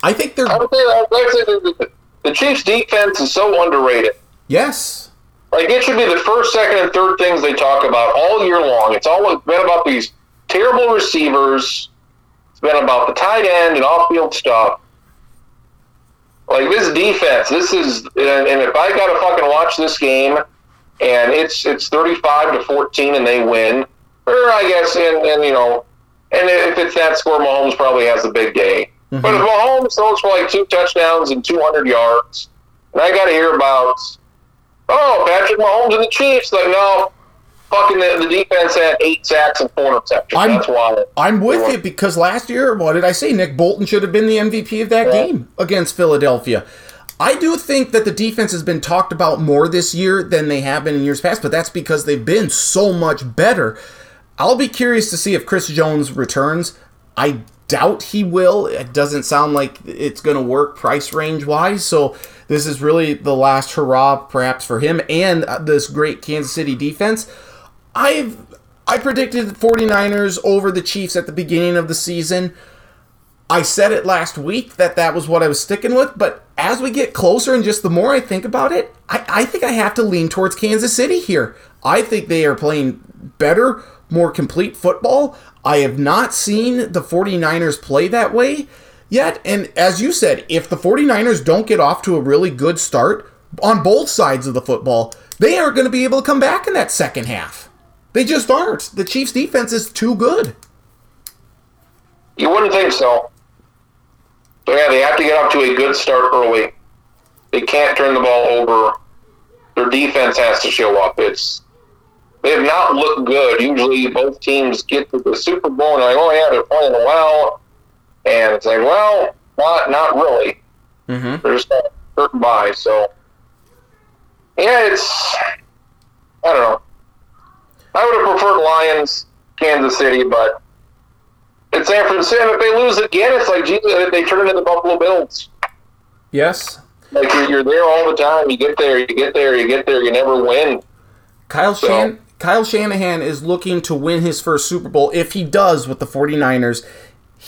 I think they're. I would say, the, the Chiefs' defense is so underrated. Yes. Like it should be the first, second, and third things they talk about all year long. It's always been about these terrible receivers. It's been about the tight end and off-field stuff. Like this defense, this is, and, and if I got to fucking watch this game, and it's it's thirty-five to fourteen, and they win, or I guess, and, and you know, and if it's that score, Mahomes probably has a big day. Mm-hmm. But if Mahomes throws for like two touchdowns and two hundred yards, and I got to hear about oh, Patrick Mahomes and the Chiefs. Like, no, fucking the, the defense had eight sacks and four interceptions. I'm- That's why. I'm with you because last year, what did I say? Nick Bolton should have been the MVP of that Yeah. game against Philadelphia. I do think that the defense has been talked about more this year than they have been in years past, but that's because they've been so much better. I'll be curious to see if Chris Jones returns. I doubt he will. It doesn't sound like it's going to work price range wise. So this is really the last hurrah, perhaps, for him and uh, this great Kansas City defense. I've I predicted 49ers over the Chiefs at the beginning of the season. I said it last week that that was what I was sticking with, but as we get closer and just the more I think about it, I, I think I have to lean towards Kansas City here. I think they are playing better, more complete football. I have not seen the 49ers play that way yet. And as you said, if the 49ers don't get off to a really good start on both sides of the football, they aren't going to be able to come back in that second half. They just aren't. The Chiefs' defense is too good. You wouldn't think so. So yeah, they have to get off to a good start early. They can't turn the ball over. Their defense has to show up. It's they have not looked good. Usually, both teams get to the Super Bowl and like, oh yeah, they're playing well, and it's like, well, not not really. Mm-hmm. They're just hurt by. So yeah, it's I don't know. I would have preferred Lions, Kansas City, but it's San Francisco. If they lose again, it's like Jesus, they turn into the Buffalo Bills. Yes. Like you're, you're there all the time. You get there, you get there, you get there. You never win. Kyle So- Shan- Kyle Shanahan is looking to win his first Super Bowl. If he does with the 49ers,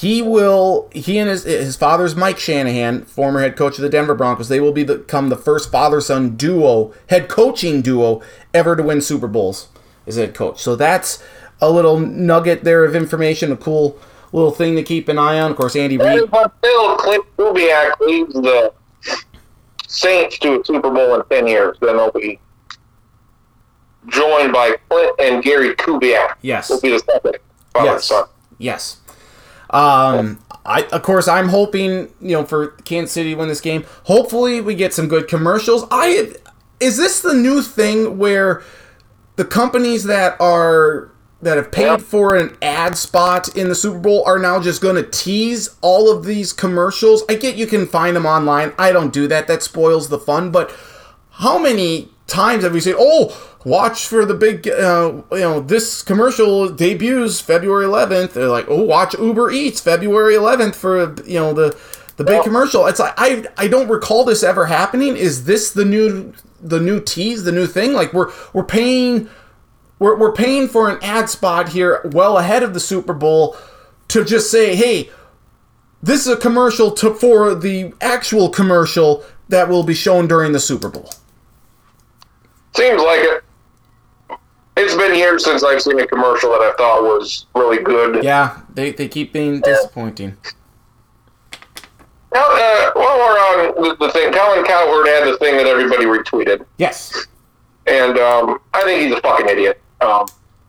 he will he and his his father's Mike Shanahan, former head coach of the Denver Broncos, they will be become the first father-son duo, head coaching duo ever to win Super Bowls as head coach. So that's a little nugget there of information, a cool little thing to keep an eye on. Of course, Andy Reid. Still, Klint Kubiak leads the Saints to a Super Bowl in ten years. Then they'll be joined by Klint and Gary Kubiak. Yes. will be the second father Yes. son. Yes. Um, I of course I'm hoping you know for Kansas City to win this game. Hopefully we get some good commercials. I is this the new thing where the companies that are that have paid Yeah. for an ad spot in the Super Bowl are now just going to tease all of these commercials. I get you can find them online. I don't do that. That spoils the fun. But how many times have we said, "Oh, watch for the big, uh, you know, this commercial debuts February 11th." They're like, "Oh, watch Uber Eats February 11th for you know the the big Well- commercial." It's like I I don't recall this ever happening. Is this the new the new tease, the new thing? Like we're we're paying we're, we're paying for an ad spot here well ahead of the Super Bowl to just say, hey, this is a commercial to, for the actual commercial that will be shown during the Super Bowl. Seems like it. Been years since I've seen a commercial that I thought was really good. Yeah, they, they keep being disappointing. Now, uh, while we're on the, the thing, Colin Cowherd had the thing that everybody retweeted, Yes. and um, I think he's a fucking idiot. Um,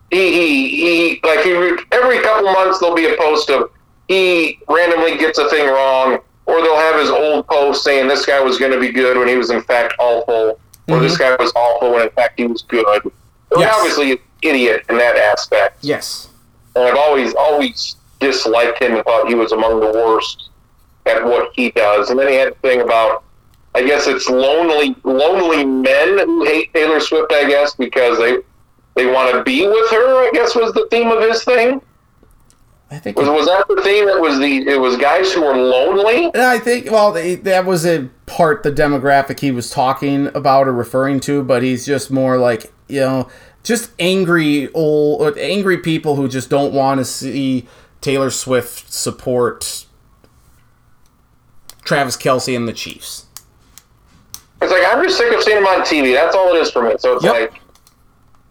he, he, he, like, he, every couple months there'll be a post of he randomly gets a thing wrong, or they'll have his old post saying this guy was going to be good when he was in fact awful, or this guy was awful when in fact he was good. Mm-hmm. Yes. obviously idiot in that aspect. Yes. and I've always always disliked him and thought he was among the worst at what he does. And then he had a thing about, I guess it's lonely lonely men who hate Taylor Swift. I guess because they they want to be with her. I guess was the theme of his thing. I think. Was was that the theme? It was the it was guys who were lonely. I think, well, they, that was a part, the demographic he was talking about or referring to, but he's just more like, you know, just angry old, angry people who just don't want to see Taylor Swift support Travis Kelce and the Chiefs. It's like I'm just sick of seeing him on TV. That's all it is for me. So it's Yep. like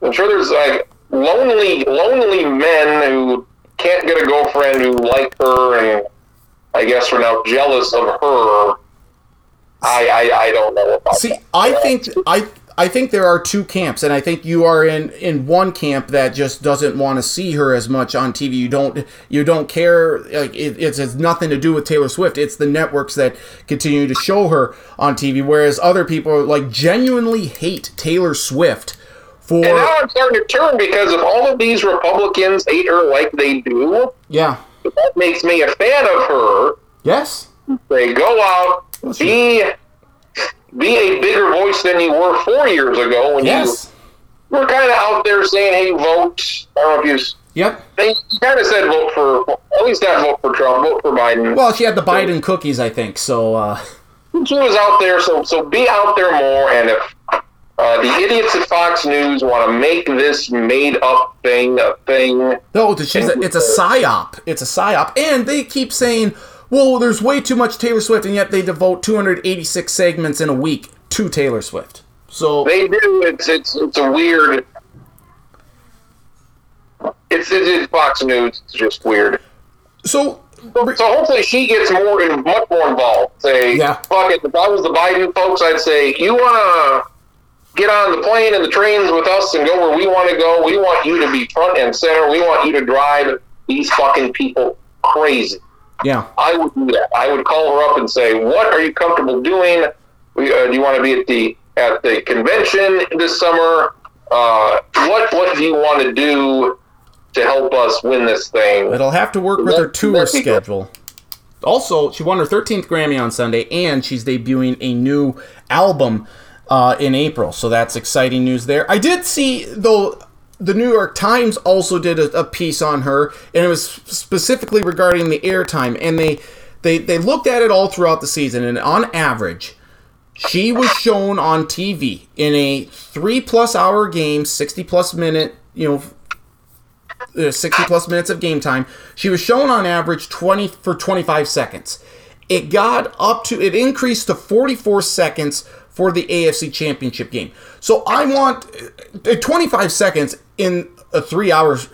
I'm sure there's like lonely lonely men who can't get a girlfriend who like her and I guess are now jealous of her. I I, I don't know about See, that. I think I I think there are two camps, and I think you are in in one camp that just doesn't want to see her as much on TV. You don't you don't care. Like it, it's has nothing to do with Taylor Swift. It's the networks that continue to show her on TV. Whereas other people like genuinely hate Taylor Swift for And now I'm starting to turn because if all of these Republicans hate her like they do, yeah, that makes me a fan of her. yes, They go out, be be a bigger voice than you were four years ago when yes, you were kind of out there saying, "Hey, vote." I don't know if you yep. they kind of said vote for at least not vote for Trump, vote for Biden. Well, she had the Biden cookies, I think. So uh, she was out there, so so be out there more. And if uh, the idiots at Fox News want to make this made up thing a thing, no, she's a, it's a psyop. It's a psyop, and they keep saying, "Well, there's way too much Taylor Swift," and yet they devote 286 segments in a week to Taylor Swift. So they do. It's it's it's a weird. It's, it's, it's Fox News. It's just weird. so So hopefully she gets more and much more involved. Say, Yeah. fuck it. If I was the Biden folks, I'd say, you want to get on the plane and the trains with us and go where we want to go. We want you to be front and center. We want you to drive these fucking people crazy. Yeah, I would do that. I would call her up and say, "What are you comfortable doing? We, uh, do you want to be at the at the convention this summer? Uh, what what do you want to do to help us win this thing?" it'll have to work with her tour That'd good. schedule. Also, she won her 13th Grammy on Sunday, and she's debuting a new album uh, in April. So that's exciting news there. I did see though. The New York Times also did a, a piece on her, and it was specifically regarding the airtime. And they, they they looked at it all throughout the season, and on average, she was shown on TV in a three plus hour game, 60 plus minute, you know, uh, 60 plus minutes of game time. She was shown on average 20 for 25 seconds. It got up to, it increased to 44 seconds for the AFC Championship game. So I want uh, 25 seconds in a three hours,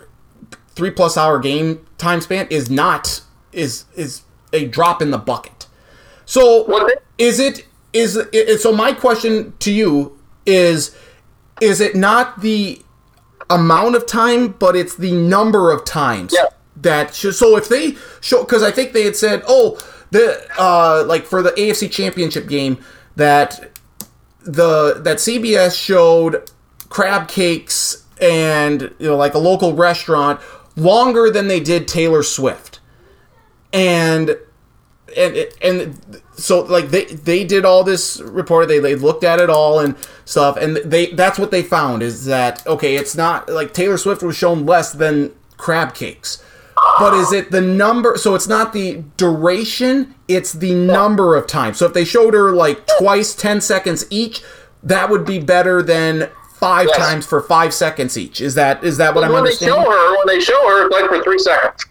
three plus hour game time span is not, is, is a drop in the bucket. So is it is it, so my question to you is is it not the amount of time but it's the number of times Yeah. that should, so if they show because i think they had said oh the uh like for the afc championship game that the that cbs showed crab cakes and you know like a local restaurant longer than they did taylor swift. And and and so like they they did all this report they they looked at it all and stuff and they that's what they found is that okay it's not like Taylor Swift was shown less than crab cakes but is it the number so it's not the duration it's the number of times so if they showed her like twice 10 seconds each that would be better than five Yes. times for 5 seconds each is that is that what I'm when they show her, when they show her, it's like for three seconds,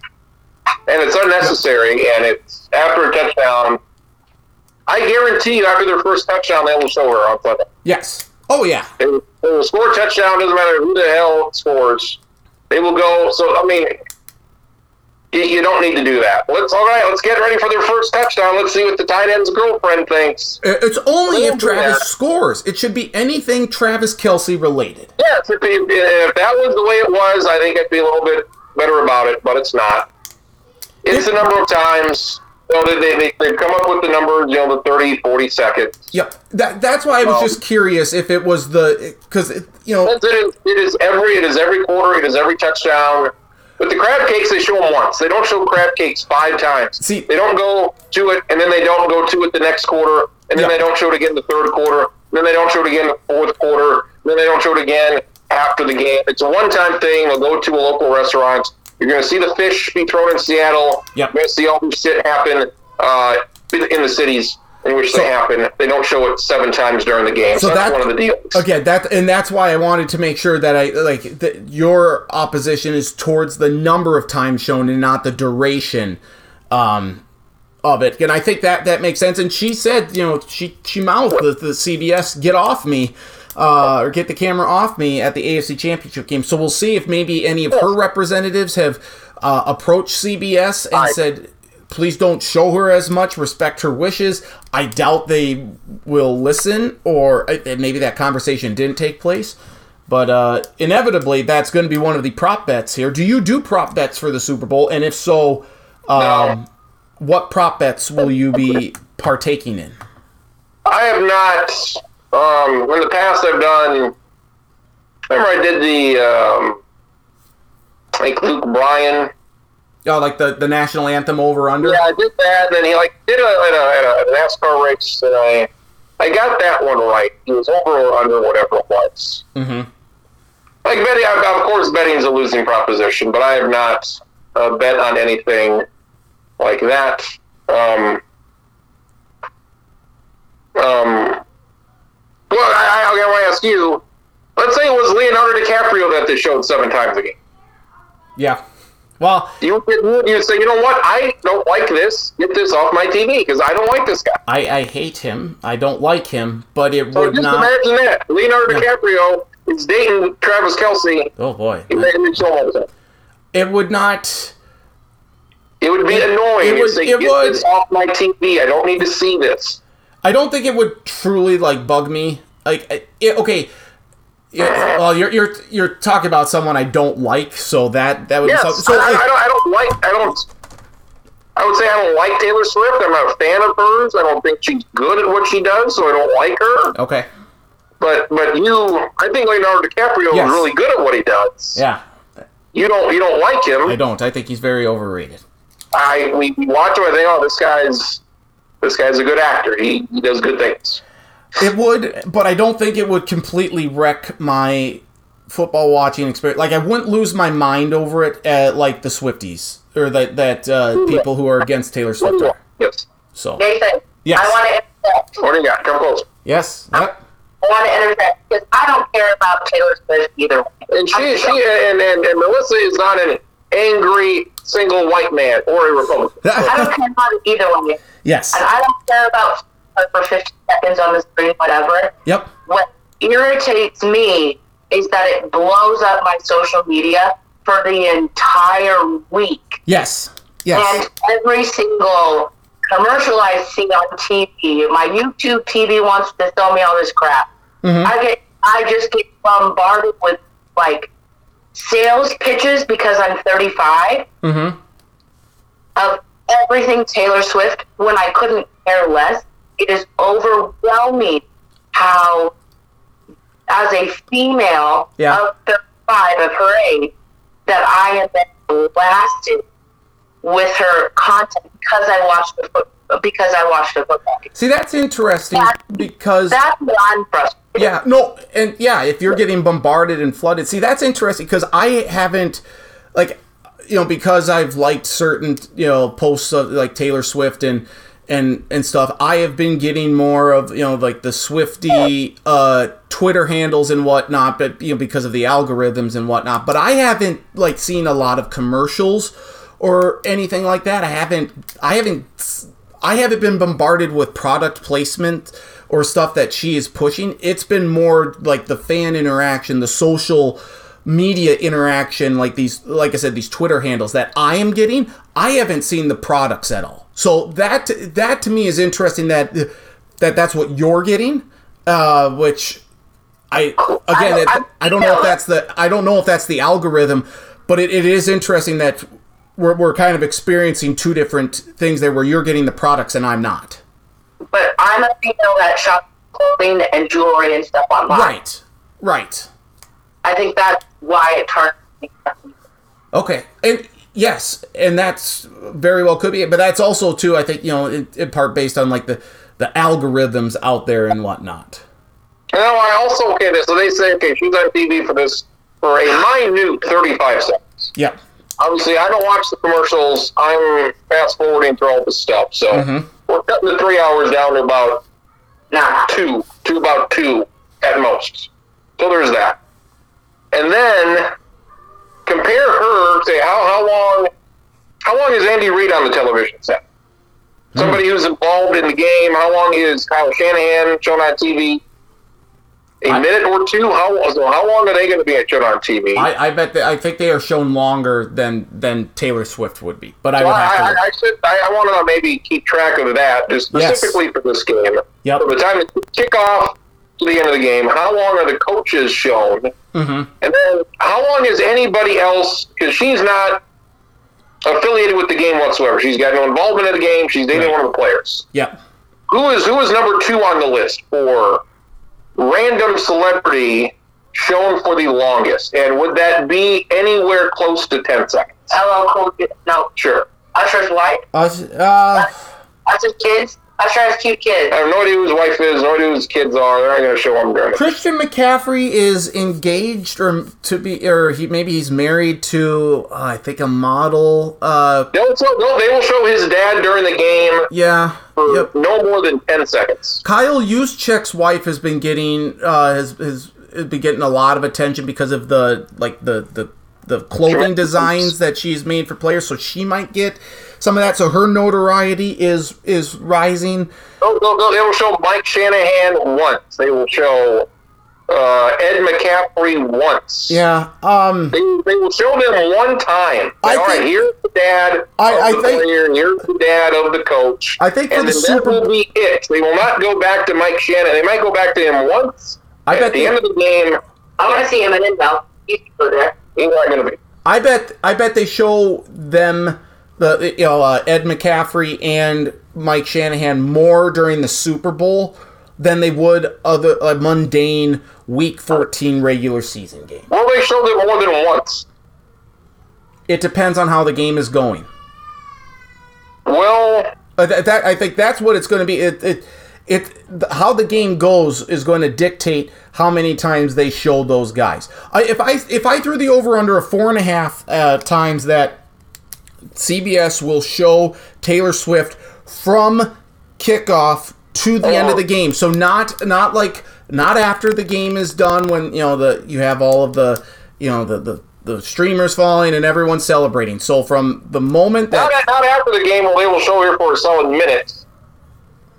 and it's unnecessary, and it's after a touchdown. I guarantee you, after their first touchdown, they will show her on Sunday. yes oh yeah They will, they will score a touchdown. Doesn't matter who the hell scores. They will go. So I mean, you, don't need to do that. Let's all right. Let's get ready for their first touchdown. Let's see what the tight end's girlfriend thinks. It's only if Travis scores. It should be anything Travis Kelce related. Yes, if, if, if that was the way it was, I think I'd be a little bit better about it. But it's not. It's the number of times. You know, they, they, they've come up with the number, you know, the 30, 40 seconds. Yep. That that's why I was Um, just curious if it was the because you know It is, it is every it is every quarter. It is every touchdown. But the crab cakes they show them once. They don't show crab cakes five times. See- they don't go to it and then they don't go to it the next quarter and then Yeah. they don't show it again the third quarter. Then they don't show it again the fourth quarter. Then they don't show it again after the game. It's a one-time thing. They'll go to a local restaurant. You're going to see the fish be thrown in Seattle. Yep. You're going to see all this shit happen uh, in in the cities in which So- they happen. They don't show it seven times during the game. So So, that's that- one of the deals. again that and that's why I wanted to make sure that I like that your opposition is towards the number of times shown and not the duration um of it. And I think that that makes sense. And she said, you know, she she mouthed the, the CBS get off me. Uh, or get the camera off me at the AFC Championship game. So we'll see if maybe any of her representatives have uh, approached CBS and Right. said, please don't show her as much respect her wishes i doubt they will listen or uh, maybe that conversation didn't take place but uh, inevitably that's going to be one of the prop bets here do you do prop bets for the super bowl and if so um, what prop bets will you be partaking in I have not. Um, in the past, I've done Remember, I did the um, like Luke Bryan. Oh, like the, the national anthem over under. Yeah, I did that. And then he like did a, at a, at a NASCAR race, and I I got that one right. He was over or under whatever it was. Mm-hmm. Like betting, of course, betting is a losing proposition, but I have not uh, bet on anything like that. Um, um, well, I, I, I want to ask you. Let's say it was Leonardo DiCaprio that they showed seven times a game. Yeah. Well, You would you say, you know what? I don't like this. Get this off my TV because I don't like this guy. I, I hate him. I don't like him, but it So would just not. imagine that Leonardo DiCaprio is dating Travis Kelce. Oh boy, and they show all the time. it would not. It would be It- annoying. it You'd say, it Get would. this off my TV. I don't need to see this. I don't think it would truly like bug me. Like, it- okay, yeah, well, you're you're you're talking about someone I don't like, so that that would Yes, be so. so I, I, like, I don't. I don't like. I don't. I would say I don't like Taylor Swift. I'm not a fan of hers. I don't think she's good at what she does, so I don't like her. okay, But but you, I think Leonardo DiCaprio Yes. is really good at what he does. yeah, You don't you don't like him. I don't. I think he's very overrated. I we we watch him. I think, oh, this guy's this guy's a good actor. He, he does good things. It would, but I don't think it would completely wreck my football watching experience. Like I wouldn't lose my mind over it, at, like the Swifties or that that uh, people who are against Taylor Swift are. Yes. So Nathan, Yes. I want to interject. What do you got? Come close. yes, yep. I want to interject because I don't care about Taylor Swift either. And she she and, and, and Melissa is not an angry single white man or a Republican. I don't care about it either way. yes, And I don't care about for 50 seconds on the screen, whatever. yep. What irritates me is that it blows up my social media for the entire week. Yes. Yes. And every single commercial I see on TV, my YouTube TV wants to sell me all this crap. I get, I just get bombarded with like sales pitches because I'm 35 mm-hmm. of everything Taylor Swift when I couldn't care less. It is overwhelming how, as a female Yeah. of 35 of her age, that I have been blasted with her content because I watched the foot, because I watched the football game. See, that's interesting because That's what I'm frustrated. yeah, no, and yeah, if you're getting bombarded and flooded, see, that's interesting because I haven't like you know because I've liked certain you know posts of like Taylor Swift and and and stuff. I have been getting more of you know like the Swifty uh, Twitter handles and whatnot, but you know because of the algorithms and whatnot. But I haven't like seen a lot of commercials or anything like that. I haven't. I haven't. I haven't been bombarded with product placement or stuff that she is pushing. It's been more like the fan interaction, the social media interaction, like these, like I said, these Twitter handles that I am getting. I haven't seen the products at all. So that that to me is interesting that that that's what you're getting, uh, which I again I- it, I- I don't know if that's the I don't know if that's the algorithm, but it, it is interesting that we're, we're kind of experiencing two different things there where you're getting the products and I'm not. But I'm a female that shops clothing and jewelry and stuff online. Right. Right. I think that's why it turns me. Okay. And yes, and that's very well could be it, but that's also too I think, you know, in, in part based on like the the algorithms out there and whatnot. Now I also okay. So they say okay, she's on TV for this for a minute thirty-five seconds. Yeah. Obviously, I don't watch the commercials. I'm fast forwarding through all this stuff, so Mm-hmm. we're cutting the three hours down to about Nah. two, to about two at most. So there's that. And then compare her. Say how how long how long is Andy Reid on the television set? Hmm. Somebody who's involved in the game. How long is Kyle Shanahan shown on TV? A I- minute or two. How so? How long are they going to be shown on TV? I, I bet that I think they are shown longer than than Taylor Swift would be. But I would have I, look. I, I, should, I, I want to maybe keep track of that, just Yes. specifically for this game. Yep. From the time the kickoff to the end of the game, how long are the coaches shown? Mhm. And then how long is anybody else? Because she's not affiliated with the game whatsoever. She's got no involvement in the game. She's dating Right. one of the players. Yep. Who is who is number two on the list for random celebrity shown for the longest? And would that be anywhere close to 10 seconds? LL Cool J. No, Sure. Usher's wife. Us- uh, Usher's kids. Usher has two kids. I have no idea who his wife is, no idea who his kids are. They're not going to show him during it. Christian McCaffrey is engaged or to be or he maybe he's married to uh, I think a model. Uh, They'll, show- they'll- they will show his dad during the game yeah. for Yep. no more than 10 seconds. Kyle Juszczyk's wife has been getting uh, has, has has been getting a lot of attention because of the like the the the clothing designs that she's made for players. So she might get some of that. So her notoriety is is rising. They'll, they'll, they'll- show Mike Shanahan once. They will show uh, Ed McCaffrey once. Yeah. Um. They, they will show them one time. I All right, think- here's the dad I- of I the think- player, and here's the dad of the coach. I think for and the then Super that will be it. They will not go back to Mike Shanahan. They might go back to him once. I At bet the end of the game, I want to see him in it though. He's still there. he's not going to be. I bet I bet they show them the you know uh, Ed McCaffrey and Mike Shanahan more during the Super Bowl than they would other a mundane Week 14 regular season game. Well, they showed it more than once. It depends on how the game is going. Well, Uh, that, that I think that's what it's going to be. It it it how the game goes is going to dictate how many times they show those guys. I, if I if I threw the over under a four and a half uh, times that CBS will show Taylor Swift from kickoff to the end of the game. So not not like not after the game is done when you know the you have all of the you know the the, the streamers falling and everyone's celebrating. So from the moment that not, not after the game, they will show here for a solid minute.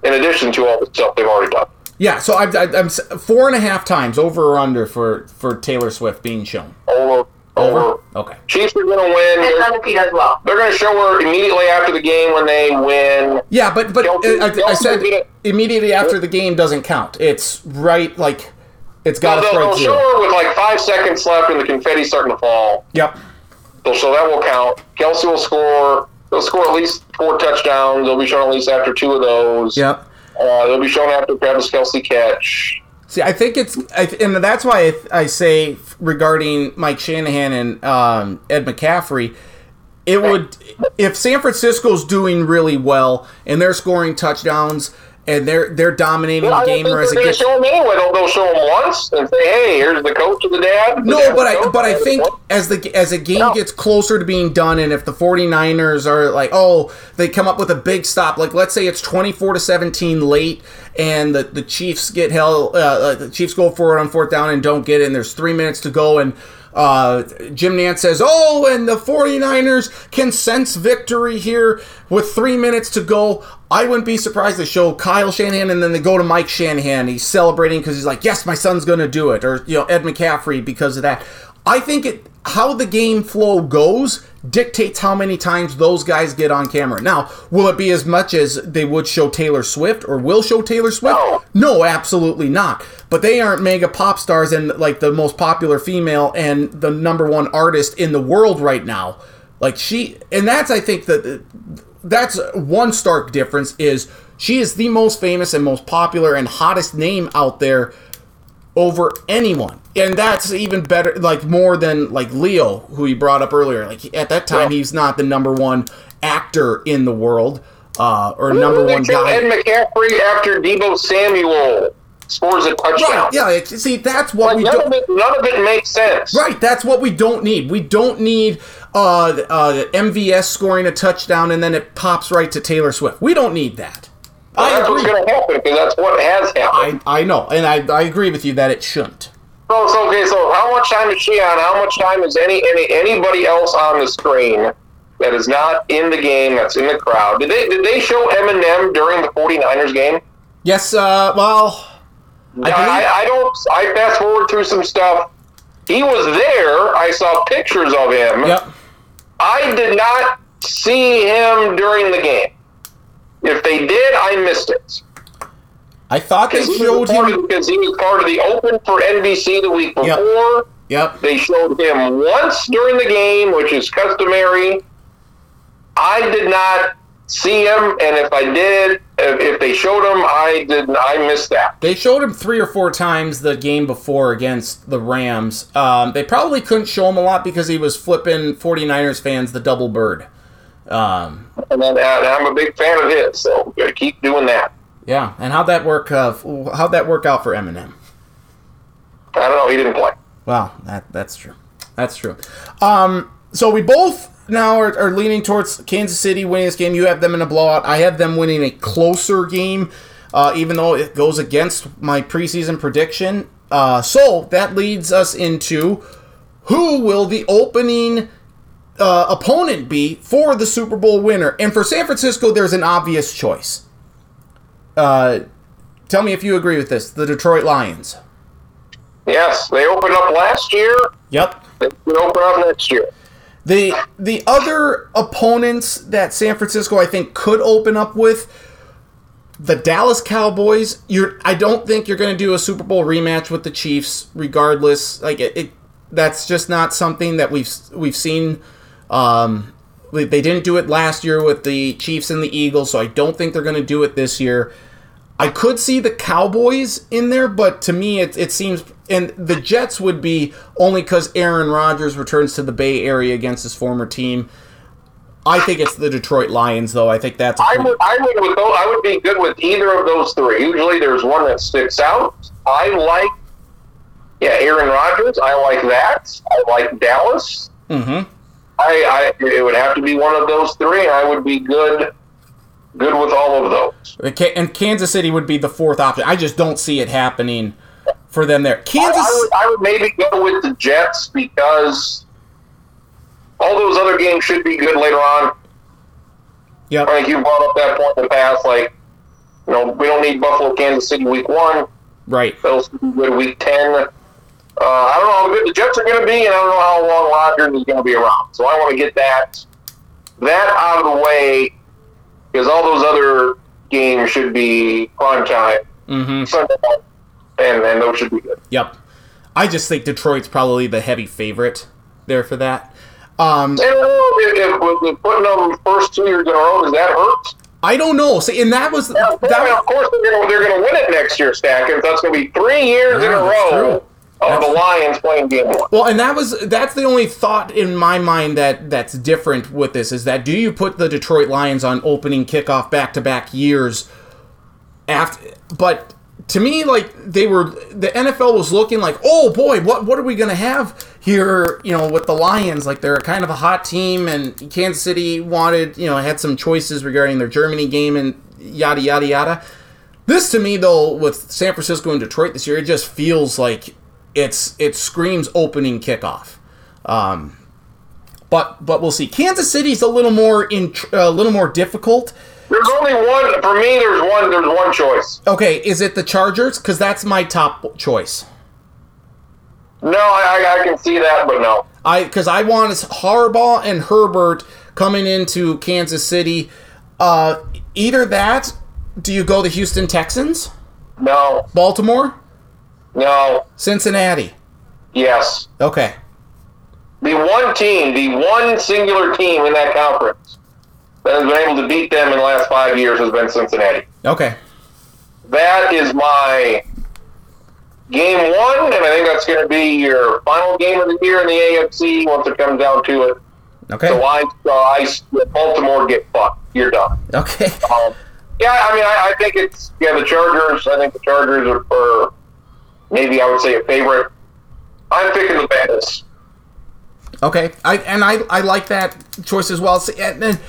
In addition to all the stuff they've already done. Yeah, so I, I'm four and a half times over or under for for Taylor Swift being shown. Over, over. Okay. Chiefs are going to win. And They're, on the feet as well. they're going to show her immediately after the game when they win. Yeah, but but Kelce- uh, I, I said immediately after the game doesn't count. It's right like it's got They'll, to they'll show her with like five seconds left and the confetti's starting to fall. Yep. They'll show that will count. Kelce will score. They'll score at least four touchdowns. They'll be shown at least after two of those. Yep. Uh, they'll be shown after Travis Kelce catch. See, I think it's, I, and that's why I, I say regarding Mike Shanahan and um, Ed McCaffrey, it would if San Francisco's doing really well and they're scoring touchdowns and they're they're dominating I the game or as it gets show him anyway. They'll, they'll show him once and say, "Hey, here's the coach of the dad." The No, but I but I think as the as a game No. gets closer to being done and if the 49ers are like, "Oh, they come up with a big stop." Like let's say it's 24 to 17 late and the the Chiefs get hell uh, uh, the Chiefs go for it on fourth down and don't get it and there's 3 minutes to go and uh, Jim Nantz says, "Oh, and the 49ers can sense victory here with 3 minutes to go." I wouldn't be surprised to show Kyle Shanahan and then they go to Mike Shanahan. He's celebrating cuz he's like, "Yes, my son's going to do it." Or, you know, Ed McCaffrey because of that. I think it how the game flow goes dictates how many times those guys get on camera. Now, will it be as much as they would show Taylor Swift or will show Taylor Swift? No. No, absolutely not. But they aren't mega pop stars and like the most popular female and the number one artist in the world right now. Like she, and that's I think that that's one stark difference is she is the most famous and most popular and hottest name out there over anyone. And that's even better, like more than like Leo, who he brought up earlier. Like at that time, Yeah. he's not the number one actor in the world uh, or number one guy. Ed McCaffrey after Deebo Samuel scores a touchdown. Right? Yeah. See, that's what Like, we none, don't. of it, none of it makes sense. Right, that's what we don't need. We don't need uh, uh, MVS scoring a touchdown and then it pops right to Taylor Swift. We don't need that. I that's what's going to happen because that's what has happened. I, I know, and I, I agree with you that it shouldn't. So, so okay, so how much time is she on? How much time is any, any anybody else on the screen that is not in the game, that's in the crowd? Did they did they show Eminem during the 49ers game? Yes, uh, well, I I, I don't. I fast forward through some stuff. He was there. I saw pictures of him. yep. I did not see him during the game. If they did, I missed it. I thought they showed him. 'cause he was part of the Open for NBC the week Yep. before. Yep. They showed him once during the game, which is customary. I did not see him, and if I did, if, if they showed him, I did. I missed that. They showed him three or four times the game before against the Rams. Um, they probably couldn't show him a lot because he was flipping 49ers fans the double bird. Um, And then and I'm a big fan of his, so keep doing that. yeah, and how'd that work? Uh, how'd that work out for Eminem? I don't know. He didn't play. Well, that that's true. That's true. Um, so we both now are, are leaning towards Kansas City winning this game. You have them in a blowout. I have them winning a closer game, uh, even though it goes against my preseason prediction. Uh, so that leads us into who will the opening uh, opponent be for the Super Bowl winner? And for San Francisco, there's an obvious choice. Uh, tell me if you agree with this. The Detroit Lions. Yes, they opened up last year. Yep. They open up next year. The the other opponents that San Francisco I think could open up with the Dallas Cowboys. You're I don't think you're going to do a Super Bowl rematch with the Chiefs regardless. Like it, it that's just not something that we've we've seen um they didn't do it last year with the Chiefs and the Eagles, so I don't think they're going to do it this year. I could see the Cowboys in there, but to me, it, it seems. And the Jets would be only because Aaron Rodgers returns to the Bay Area against his former team. I think it's the Detroit Lions, though. I think that's. I would, I would, with those, I would be good with either of those three. Usually, there's one that sticks out. I like, yeah, Aaron Rodgers. I like that. I like Dallas. Mhm. I, I, it would have to be one of those three. I would be good, good with all of those. Okay, And Kansas City would be the fourth option. I just don't see it happening for them there. I, Kansas. I would, I would maybe go with the Jets because all those other games should be good later on. Yep. I think you brought up that point in the past. Like, you know, we don't need Buffalo, Kansas City week one. Right. Those be good week ten. Uh, I don't know how good the Jets are going to be, and I don't know how long Rodgers is going to be around. So I want to get that that out of the way because all those other games should be prime time Mm-hmm. Sunday night, and and those should be good. Yep. I just think Detroit's probably the heavy favorite there for that. Um, And I don't know if, if, putting them first two years in a row, does that hurt? I don't know. See, and that was Now, that, of course, they're going to they're going to win it next year, Stackers. That's going to be three years in a row true. of the Lions playing game one. Well, and that was that's the only thought in my mind that that's different with this is that do you put the Detroit Lions on opening kickoff back to back years after but to me like they were the NFL was looking like, "Oh boy, what what are we to have here, you know, with the Lions? Like they're kind of a hot team and Kansas City wanted, you know, had some choices regarding their Germany game and yada yada yada." This to me though, with San Francisco and Detroit this year, it just feels like it's it screams opening kickoff. Um, but but we'll see. Kansas City's a little more in a little more difficult. There's only one for me. There's one. There's one choice. Okay, is it the Chargers? Because that's my top choice. No, I, I, can see that, but no. I because I want Harbaugh and Herbert coming into Kansas City. Uh, either that. Do you go the Houston Texans, No, Baltimore, no, Cincinnati? yes. Okay. The one team, the one singular team in that conference that has been able to beat them in the last five years has been Cincinnati. Okay. That is my game one, and I think that's going to be your final game of the year in the AFC once it comes down to it. Okay. So I, uh, I Baltimore get fucked. You're done. Okay. Um, yeah, I mean, I, I think it's yeah the Chargers. I think the Chargers are, are maybe I would say a favorite. I'm picking the Bengals. Okay, I and I I like that choice as well. See, and, and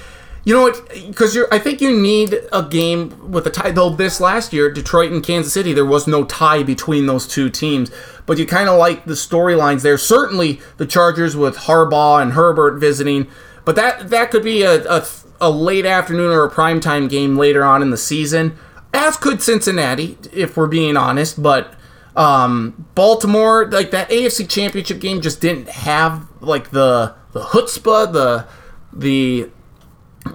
you know what? Because you're, I think you need a game with a tie. Though this last year, Detroit and Kansas City, there was no tie between those two teams. But you kind of like the storylines there. Certainly, the Chargers with Harbaugh and Herbert visiting. But that that could be a, a, a late afternoon or a primetime game later on in the season. As could Cincinnati, if we're being honest. But um, Baltimore, like that AFC Championship game, just didn't have like the the chutzpah, the the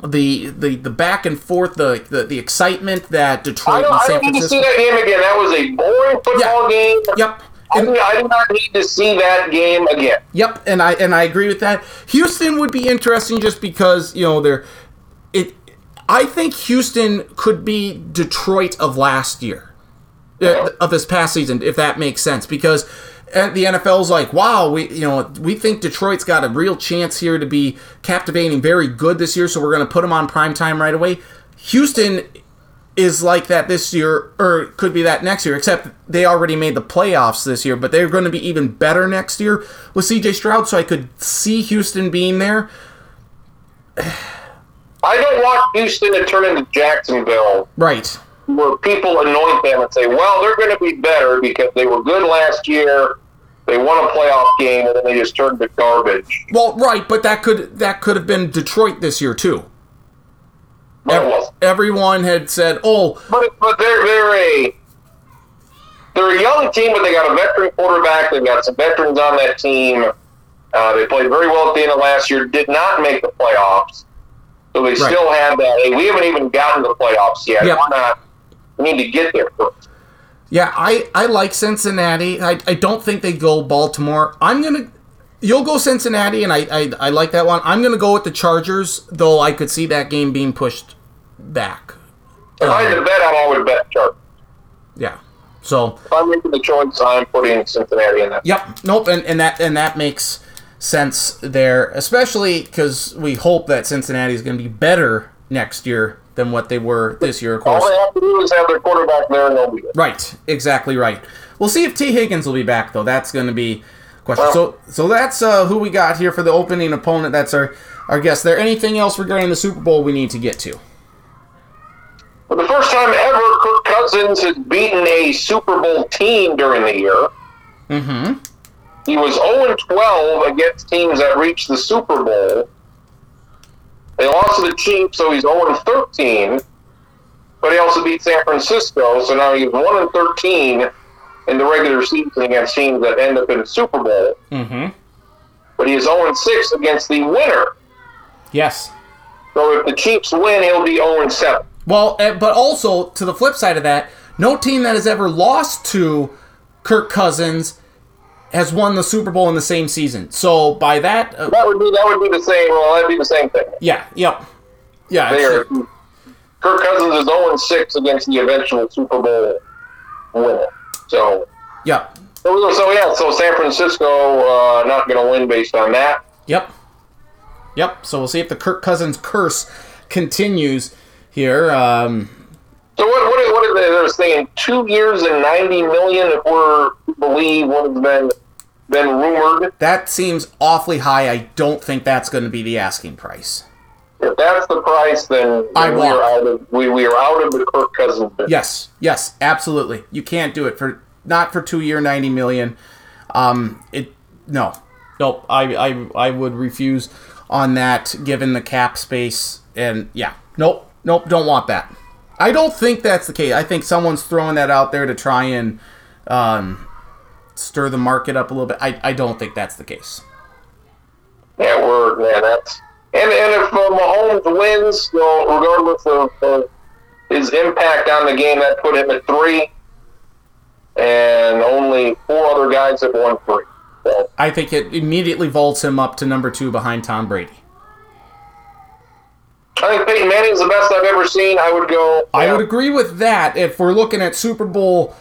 the the the back and forth, the the, the excitement that I Detroit and I San don't need to see that game again. That was a boring football game. Yep. I, And- do- I do not need to see that game again. Yep, and I and I agree with that. Houston would be interesting just because you know they're it. I think Houston could be Detroit of last year, uh, of this past season, if that makes sense, because uh, the NFL's like, wow, we you know we think Detroit's got a real chance here to be captivating, very good this year, so we're going to put them on prime time right away. Houston is like that this year, or could be that next year, except they already made the playoffs this year, but they're going to be even better next year with CJ Stroud, so I could see Houston being there. I don't want Houston to turn into Jacksonville, Right. where people anoint them and say, well, they're going to be better because they were good last year. They won a playoff game and then they just turned to garbage. Well, right, but that could that could have been Detroit this year too. Ev- everyone had said, "Oh, but, but they're, they're a they're a young team, but they got a veteran quarterback. They've got some veterans on that team. Uh, they played very well at the end of last year. Did not make the playoffs, so they still have that. Hey, we haven't even gotten to the playoffs yet. Yep. We're not. We need to get there first. Yeah, I I like Cincinnati. I I don't think they go Baltimore. I'm gonna." You'll go Cincinnati, and I, I I like that one. I'm gonna go with the Chargers, though I could see that game being pushed back. If I had to bet, I'd always bet Chargers. Yeah. So If I'm making the choice, I'm putting Cincinnati in that. Yep. Nope. And, and that and that makes sense there, especially because we hope that Cincinnati is going to be better next year than what they were this year. Of course. All they have to do is have their quarterback there, and they'll be good. Right. Exactly right. We'll see if Tee Higgins will be back though. That's going to be question. Well- so so that's uh, who we got here for the opening opponent. That's our our guest. There anything else regarding the Super Bowl we need to get to? For the first time ever, Kirk Cousins has beaten a Super Bowl team during the year. Mm-hmm. He was 0 12 against teams that reached the Super Bowl. They lost to the Chiefs, so he's 0 13. But he also beat San Francisco, so now he's 1 13 in the regular season against teams that end up in the Super Bowl. Mm-hmm. But he is 0 6 against the winner. Yes. So if the Chiefs win, he'll be 0 7. Well, uh, but also to the flip side of that, no team that has ever lost to Kirk Cousins has won the Super Bowl in the same season. So by that, uh, That would be that would be the same. Well, that'd be the same thing. yeah, yep, yeah, They are, Kirk Cousins is 0 6 against the eventual Super Bowl winner. So, Yeah. so, so yeah, so San Francisco uh, not going to win based on that. yep, yep. So we'll see if the Kirk Cousins curse continues here. Um, So what what is, what is they, they're saying? Two years and 90 million if we're believe what has been been rumored. that seems awfully high. I don't think that's going to be the asking price. If that's the price, then, I we want. are out of we, we are out of the Kirk Cousins. business. Yes, yes, absolutely. You can't do it for not for two year ninety million. Um, it no, nope. I I I would refuse on that given the cap space and yeah, nope, nope. Don't want that. I don't think that's the case. I think someone's throwing that out there to try and um, stir the market up a little bit. I, I don't think that's the case. Yeah, we're man. That's and and if uh, Mahomes wins, well, regardless of uh, his impact on the game, that put him at three, and only four other guys have won three. So, I think it immediately vaults him up to number two behind Tom Brady. I think Peyton Manning's the best I've ever seen. I would go. I would agree with that if we're looking at Super Bowl.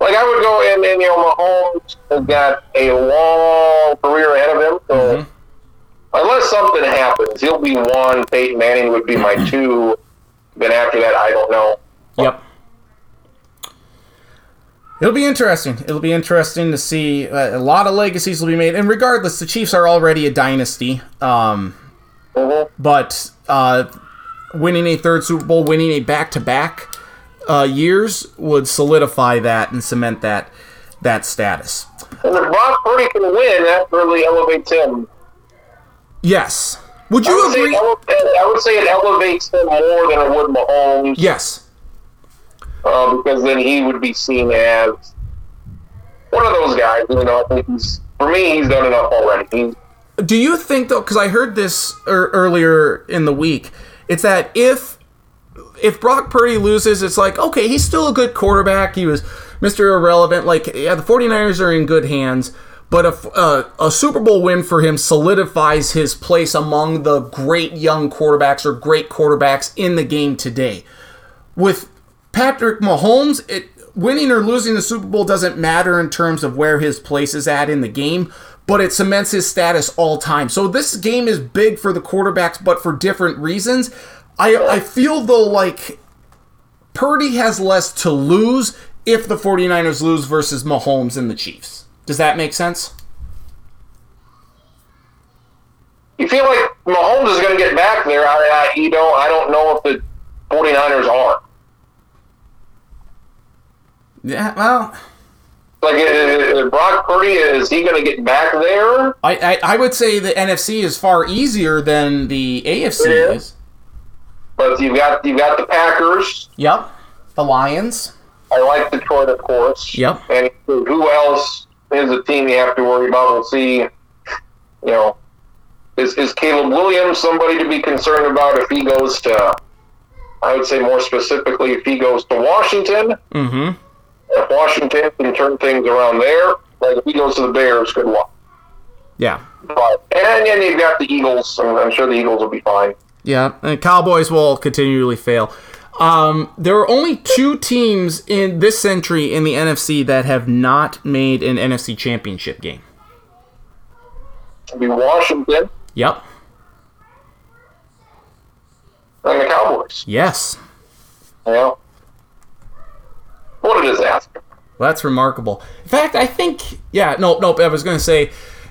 Like I would go and, and you know Mahomes has got a long career ahead of him. So Mm-hmm. unless something happens, he'll be one. Peyton Manning would be my two. Then after that, I don't know. Yep. It'll be interesting. It'll be interesting to see. Uh, a lot of legacies will be made, and regardless, the Chiefs are already a dynasty. Um, Mhm. but uh, winning a third Super Bowl, winning a back-to-back uh, years would solidify that and cement that that status. And if Brock Purdy can win, that really elevates him. Yes. Would I you would, agree? I would say it elevates him more than it would Mahomes, Yes. uh, because then he would be seen as one of those guys. You know, I think he's for me, he's done enough already. He's Do you think though? Because I heard this er, earlier in the week. It's that if if Brock Purdy loses, it's like okay, he's still a good quarterback. He was Mr. Irrelevant. Like yeah, the 49ers are in good hands. but a, uh, a Super Bowl win for him solidifies his place among the great young quarterbacks or great quarterbacks in the game today. With Patrick Mahomes, it winning or losing the Super Bowl doesn't matter in terms of where his place is at in the game, but it cements his status all time. So this game is big for the quarterbacks, but for different reasons. I I feel though like Purdy has less to lose if the 49ers lose versus Mahomes and the Chiefs. Does that make sense? You feel like Mahomes is going to get back there. I, I, you know, I don't know if the 49ers are. Yeah, well, Like, Brock Purdy, is he going to get back there? I, I I would say the NFC is far easier than the AFC is. But you've got you've got the Packers. Yep. The Lions. I like Detroit, of course. Yep. And who else is a team you have to worry about? We'll see. You know, is is Caleb Williams somebody to be concerned about if he goes to? I would say more specifically if he goes to Washington. Mm-hmm. If Washington can turn things around there, like if he goes to the Bears, good luck. Yeah. But and then you've got the Eagles, I'm sure the Eagles will be fine. Yeah. And Cowboys will continually fail. Um, there are only two teams in this century in the NFC that have not made an NFC championship game. Be Washington Yep. and the Cowboys. Yes. Know, what a disaster. Well, that's remarkable. In fact, I think yeah, no, no. I was going to say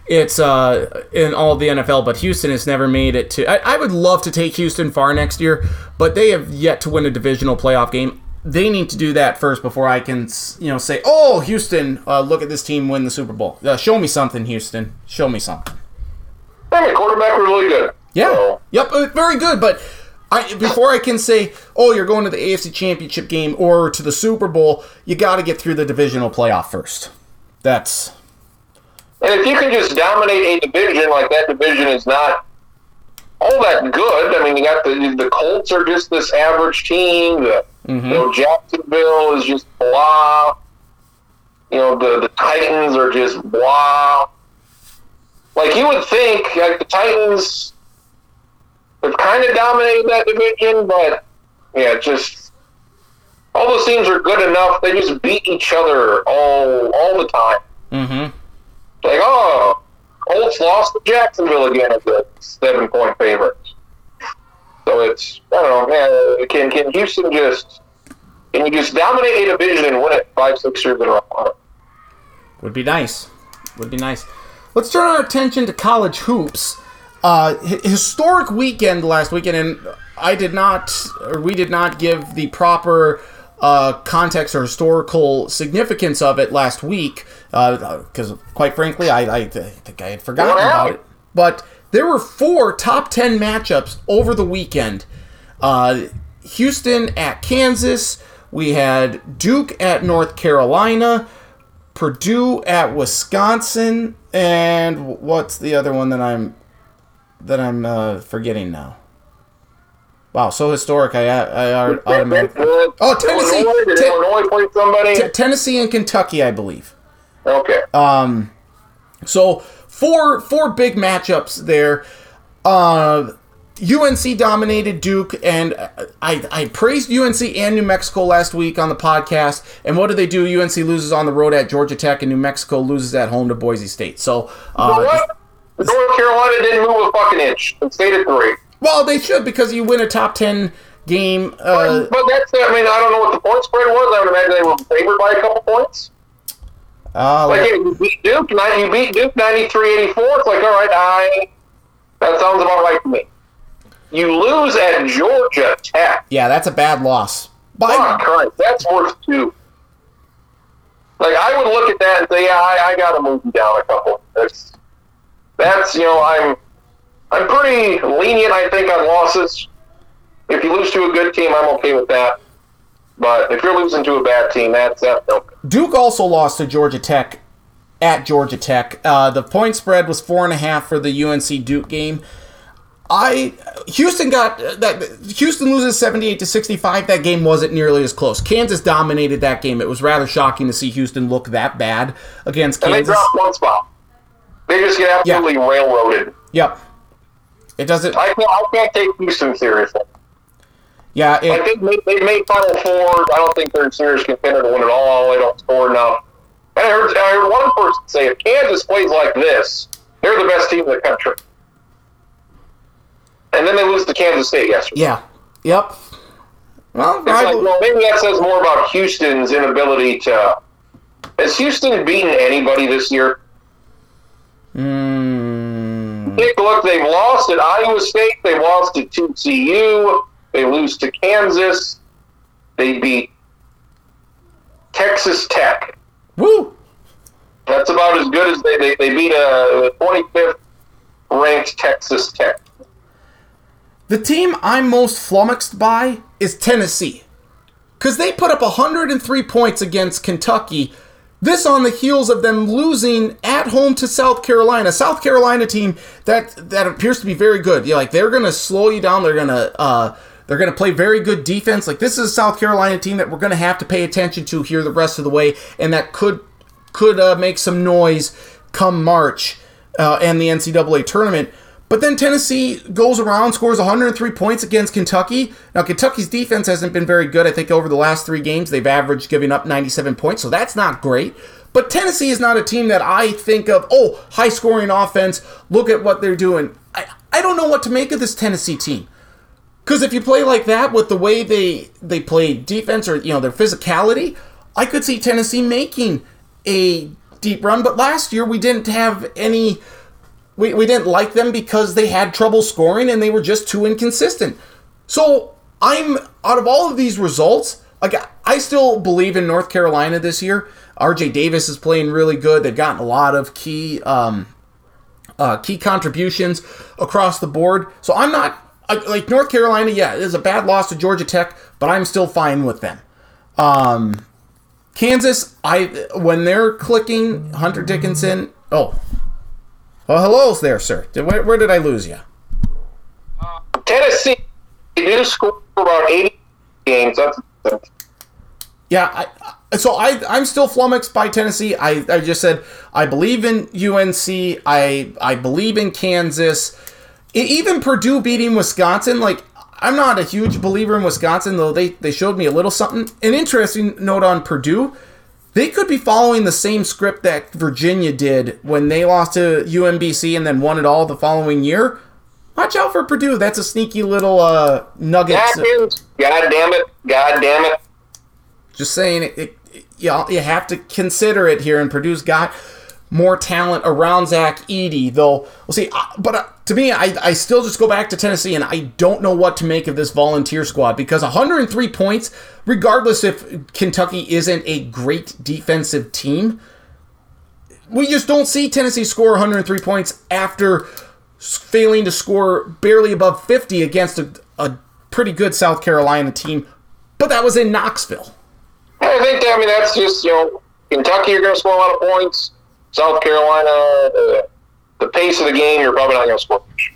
it's uh, in all the NFL, but Houston has never made it to. I, I would love to take Houston far next year, but they have yet to win a divisional playoff game. They need to do that first before I can, you know, say, "Oh, Houston, uh, look at this team win the Super Bowl." Uh, show me something, Houston. Show me something. Mean, quarterback really good. Yeah. So, Yep. uh, Very good. But I, before I can say, oh, you're going to the AFC Championship game or to the Super Bowl, you got to get through the divisional playoff first. That's and if you can just dominate a division like that division is not all that good. I mean, you got the the Colts are just this average team. The, You know, Jacksonville is just blah. You know, the the Titans are just blah. Like you would think, like the Titans have kind of dominated that division, but yeah, just all those teams are good enough. They just beat each other all all the time. mm-hmm. Like, oh, Colts lost to Jacksonville again as a seven point favorite. So it's I don't know, man. Can can Houston just can you just dominate a division and win it five six years in a row? Would be nice. Would be nice. Let's turn our attention to college hoops. Uh, historic weekend last weekend, and I did not, or we did not give the proper uh, context or historical significance of it last week, because quite frankly, I, I think I had forgotten What about it. But there were four top 10 matchups over the weekend. Uh, Houston at Kansas. We had Duke at North Carolina. Purdue at Wisconsin. And what's the other one that I'm that I'm uh, forgetting now? Wow, so historic. I I, I automatically. Oh, Tennessee. Illinois, did Illinois play somebody? T- Tennessee and Kentucky, I believe. okay. Um, so four four big matchups there. Uh, UNC dominated Duke, and I I praised UNC and New Mexico last week on the podcast. And what do they do? UNC loses on the road at Georgia Tech, and New Mexico loses at home to Boise State. So, uh, what? North Carolina didn't move a fucking inch. It stayed at three. Well, they should because you win a top ten game. Uh, but that's I mean I don't know what the point spread was. I would imagine they were favored by a couple points. uh, Like hey, you beat Duke, you beat Duke 93-84. It's like all right, I that sounds about right to me. You lose at Georgia Tech. yeah, that's a bad loss. By, Fuck Christ, that's worth two. Like I would look at that and say, yeah, I, I got to move you down a couple. That's that's you know I'm I'm pretty lenient. I think on losses. If you lose to a good team, I'm okay with that. But if you're losing to a bad team, that's that's no. Duke also lost to Georgia Tech at Georgia Tech. Uh, the point spread was four and a half for the UNC Duke game. I Houston got that Houston loses 78 to 65 that game wasn't nearly as close. Kansas dominated that game. It was rather shocking to see Houston look that bad against Kansas. And they dropped one spot. They just get absolutely railroaded. Yep. It doesn't. I can't, I can't take Houston seriously. Yeah. It, I think they, they made Final Four. I don't think they're a serious contender to win it all. They don't score enough. And I heard, I heard one person say, if Kansas plays like this, they're the best team in the country. And then they lose to Kansas State yesterday. yeah. Yep. Well, It's I, like, well, maybe that says more about Houston's inability to. Has Houston beaten anybody this year? mm, Take a look. They've lost at Iowa State. They lost at TCU. They lose to Kansas. They beat Texas Tech. woo. That's about as good as they they, they beat uh, a 25th ranked Texas Tech. The team I'm most flummoxed by is Tennessee. Because they put up 103 points against Kentucky. This on the heels of them losing at home to South Carolina. South Carolina team that that appears to be very good. Yeah, like they're gonna slow you down. They're gonna uh, they're gonna play very good defense. Like this is a South Carolina team that we're gonna have to pay attention to here the rest of the way, and that could could uh, make some noise come March uh, and the NCAA tournament. But then Tennessee goes around, scores 103 points against Kentucky. Now, Kentucky's defense hasn't been very good. I think over the last three games, they've averaged giving up 97 points, so that's not great. But Tennessee is not a team that I think of, oh, high scoring offense, look at what they're doing. I, I don't know what to make of this Tennessee team. Because if you play like that with the way they they play defense or you know their physicality, I could see Tennessee making a deep run. But last year we didn't have any. We, we didn't like them because they had trouble scoring and they were just too inconsistent. So I'm out of all of these results, like I still believe in North Carolina this year. RJ Davis is playing really good. They've gotten a lot of key um, uh, key contributions across the board. So I'm not like North Carolina. Yeah, it is a bad loss to Georgia Tech, but I'm still fine with them. Um, Kansas, I when they're clicking Hunter Dickinson. Oh, oh, hello there, sir. Did, where, where did I lose you? Tennessee, they do score about 80 games. Yeah, I, so I I'm still flummoxed by Tennessee. I, I just said I believe in UNC. I I believe in Kansas. Even Purdue beating Wisconsin. Like I'm not a huge believer in Wisconsin, though they they showed me a little something. An interesting note on Purdue. They could be following the same script that Virginia did when they lost to UMBC and then won it all the following year. Watch out for Purdue. That's a sneaky little uh, nugget. Atkins. God damn it. God damn it. Just saying, it, it, you, know, you have to consider it here. And Purdue's got more talent around Zach Edey, though. We'll see. But uh, to me, I, I still just go back to Tennessee, and I don't know what to make of this volunteer squad because 103 points, regardless if Kentucky isn't a great defensive team, we just don't see Tennessee score 103 points after failing to score barely above 50 against a, a pretty good South Carolina team. But that was in Knoxville. I think, I mean, that's just, you know, Kentucky, you're going to score a lot of points. South Carolina, the, the pace of the game, you're probably not going to score much.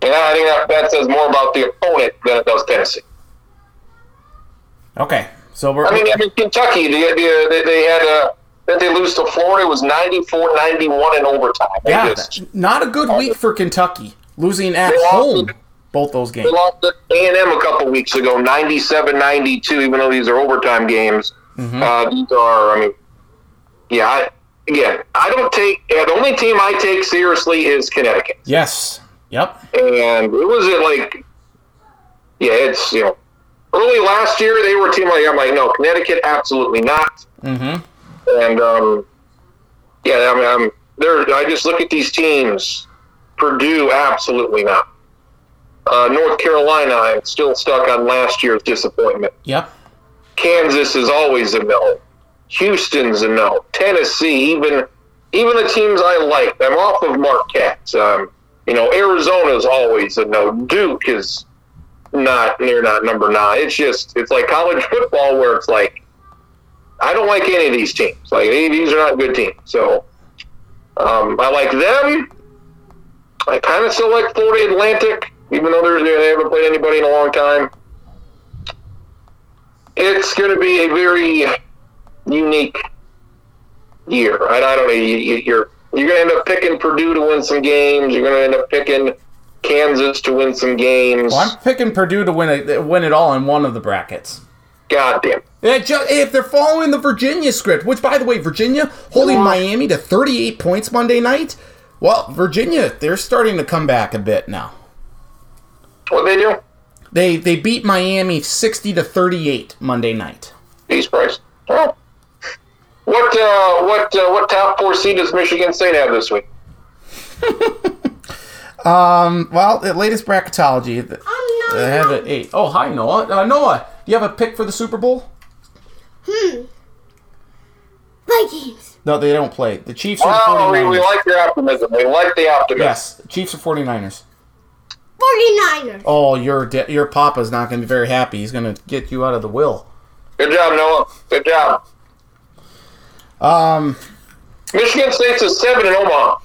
And I think that, that says more about the opponent than it does Tennessee. Okay, so we're I mean, I mean Kentucky, the, the, they, they had a, that they lose to Florida was 94-91 in overtime. They yeah, just- not a good week for Kentucky, losing at home it. both those games. They lost to A&M a couple weeks ago, 97-92, even though these are overtime games. Uh, these are, I mean, yeah, Again, I don't take, yeah, the only team I take seriously is Connecticut. Yes. Yep. And it was it like, yeah, it's, you know, early last year they were a team like, I'm like, no, Connecticut, absolutely not. Mm-hmm. And, um, yeah, I mean, I'm, there, I just look at these teams. Purdue, absolutely not. Uh, North Carolina, I'm still stuck on last year's disappointment. Yep. Kansas is always a no. Houston's a no. Tennessee, even even the teams I like, I'm off of Marquette. Um, you know, Arizona's always a no. Duke is not they're not number nine. It's just it's like college football where it's like I don't like any of these teams. Like these are not good teams. So um, I like them. I kind of still like Florida Atlantic, even though they're, they haven't played anybody in a long time it's going to be a very unique year. I, I don't know. You, you- you're you're gonna end up picking Purdue to win some games. You're gonna end up picking Kansas to win some games. Well, I'm picking Purdue to win it, win it all in one of the brackets. God damn. Ju- if they're following the Virginia script, which by the way, Virginia holding Miami to 38 points Monday night. Well, Virginia, they're starting to come back a bit now. What they do? They they beat Miami 60 to 38 Monday night. Peace price. Oh. What uh, what uh, what top four seed does Michigan State have this week? Um, well, the latest bracketology, th- they have it eight. Oh, hi Noah. Uh, Noah, do you have a pick for the Super Bowl? Hmm. Vikings. No, they don't play. The Chiefs are the Oh, we, 49ers. we like your optimism. We like the optimism. yes, Chiefs are 49ers. 49ers. Oh, your da- your papa's not going to be very happy. He's going to get you out of the will. Good job, Noah. Good job. Um, Michigan State's a seven in Omaha.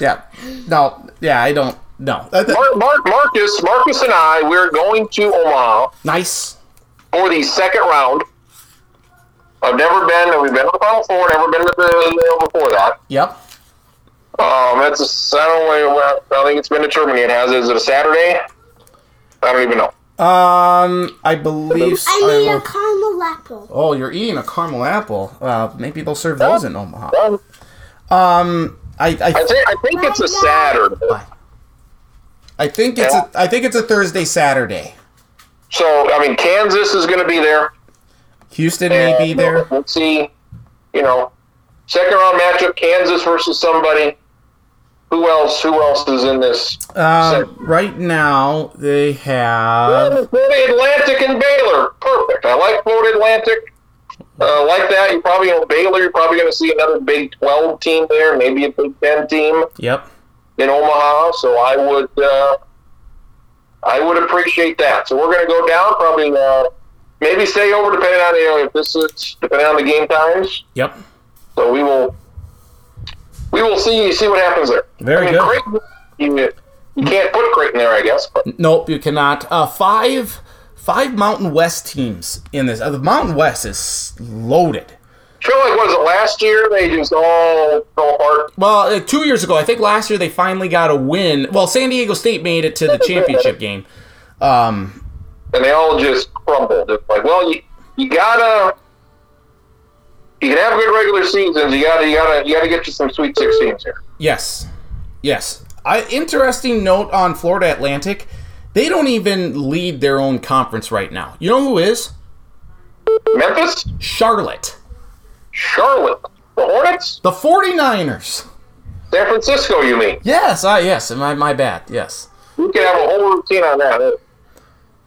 yeah. No, yeah, I don't no. Th- Mark, Mark, Marcus, Marcus, and I, we're going to Omaha nice. for the second round. I've never been. We've been to the Final Four. Never been to the, the before that. Yep. Um, it's a, I don't know. I think it's been determined. It has. Is it a Saturday? I don't even know. Um, I believe. s- I I need a will- caramel apple. oh, you're eating a caramel apple. Uh, maybe they'll serve those in Omaha. Um, I I, I think. I think it's a Saturday. I think it's a I think it's a Thursday Saturday. So I mean, Kansas is going to be there. Houston may be there. Let's see. You know, second round matchup: Kansas versus somebody. Who else? Who else is in this? Um, right now they have. Florida Atlantic and Baylor. Perfect. I like Florida Atlantic. Uh, like that. You probably know Baylor. You're probably going to see another Big 12 team there, maybe a Big 10 team Yep. in Omaha. So I would, uh, I would appreciate that. So we're going to go down. Probably, uh, maybe stay over depending on you know if this is depending on the game times. Yep. So we will, we will see see what happens there. Very I mean, good. Creighton, you, you can't put Creighton there, I guess. But Nope, you cannot. Uh, five five Mountain West teams in this. Uh, the Mountain West is loaded. I feel like was it last year? They just all fell apart. Well, uh, two years ago, I think last year they finally got a win. Well, San Diego State made it to the championship game. Um, and they all just crumbled. It's like, well, you you gotta you can have good regular seasons. You gotta you gotta you gotta get you some Sweet Sixteens here. yes, yes. I, interesting note on Florida Atlantic. They don't even lead their own conference right now. You know who is? Memphis, Charlotte. Charlotte, the Hornets, The 49ers. San Francisco. You mean? Yes, ah, yes, my, my bad, yes. We could have a whole routine on that.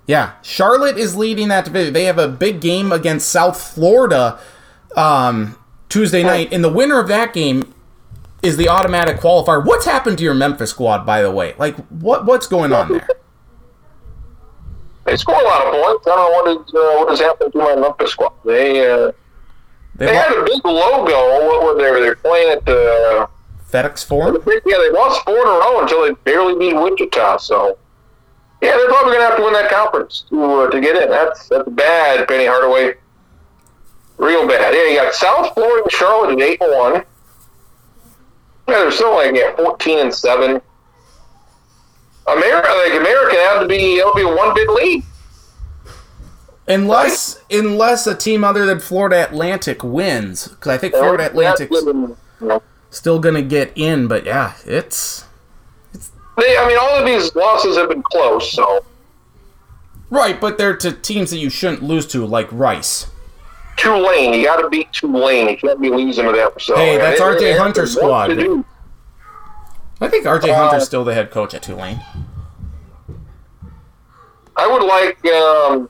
Yeah, Charlotte is leading that division. They have a big game against South Florida um, Tuesday night, and the winner of that game is the automatic qualifier. What's happened to your Memphis squad, by the way? Like, what what's going on there? They score a lot of points. I don't know what is uh, what has happened to my Memphis squad. They uh, They they had a big logo. What were they? They're playing at the. FedEx Forum. Yeah, they lost four in a row until they barely beat Wichita. So, yeah, they're probably gonna have to win that conference to uh, to get in. That's that's bad, Penny Hardaway. Real bad. Yeah, you got South Florida and Charlotte at eight and one. Yeah, they're still like yeah, fourteen and seven. America, like America, had to be it'll be a one bid lead. Unless unless a team other than Florida Atlantic wins, because I think Florida Atlantic's That's living, you know. still gonna get in. But yeah, it's They, I mean, all of these losses have been close. So right, but they're to teams that you shouldn't lose to, like Rice. Tulane, you got to beat Tulane. You can't be losing to them. So Hey, that's RJ they have Hunter's work squad. I think RJ Uh, Hunter's still the head coach at Tulane. I would like um,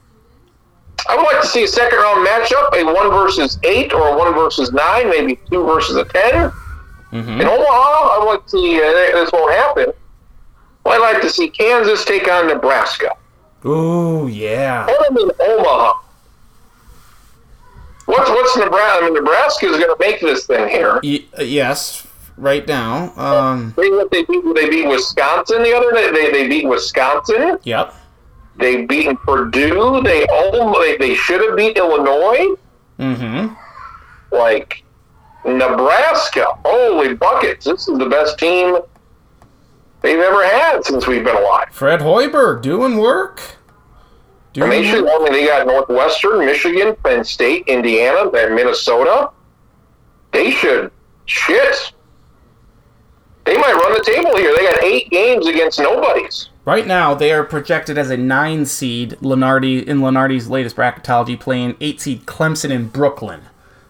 I would like to see a second round matchup, a one versus eight or a one versus nine, maybe two versus a 10 Mm-hmm. In Omaha, I would like to see uh, this won't happen. I'd like to see Kansas take on Nebraska. Ooh, yeah. Put them in Omaha. What's what's Nebraska? I mean, Nebraska is going to make this thing here. Y- uh, yes, right now. Um, They what they beat? They beat Wisconsin the other day. They, they beat Wisconsin. yep. They beat Purdue. They they, they should have beat Illinois. Mm-hmm. Like Nebraska. Holy buckets! This is the best team they've ever had since we've been alive. Fred Hoiberg doing work. They should. mean, they got Northwestern, Michigan, Penn State, Indiana, and Minnesota. They should. Shit. They might run the table here. They got eight games against nobodies. Right now, they are projected as a nine seed. Lunardi in Lunardi's latest bracketology, playing eight seed Clemson in Brooklyn.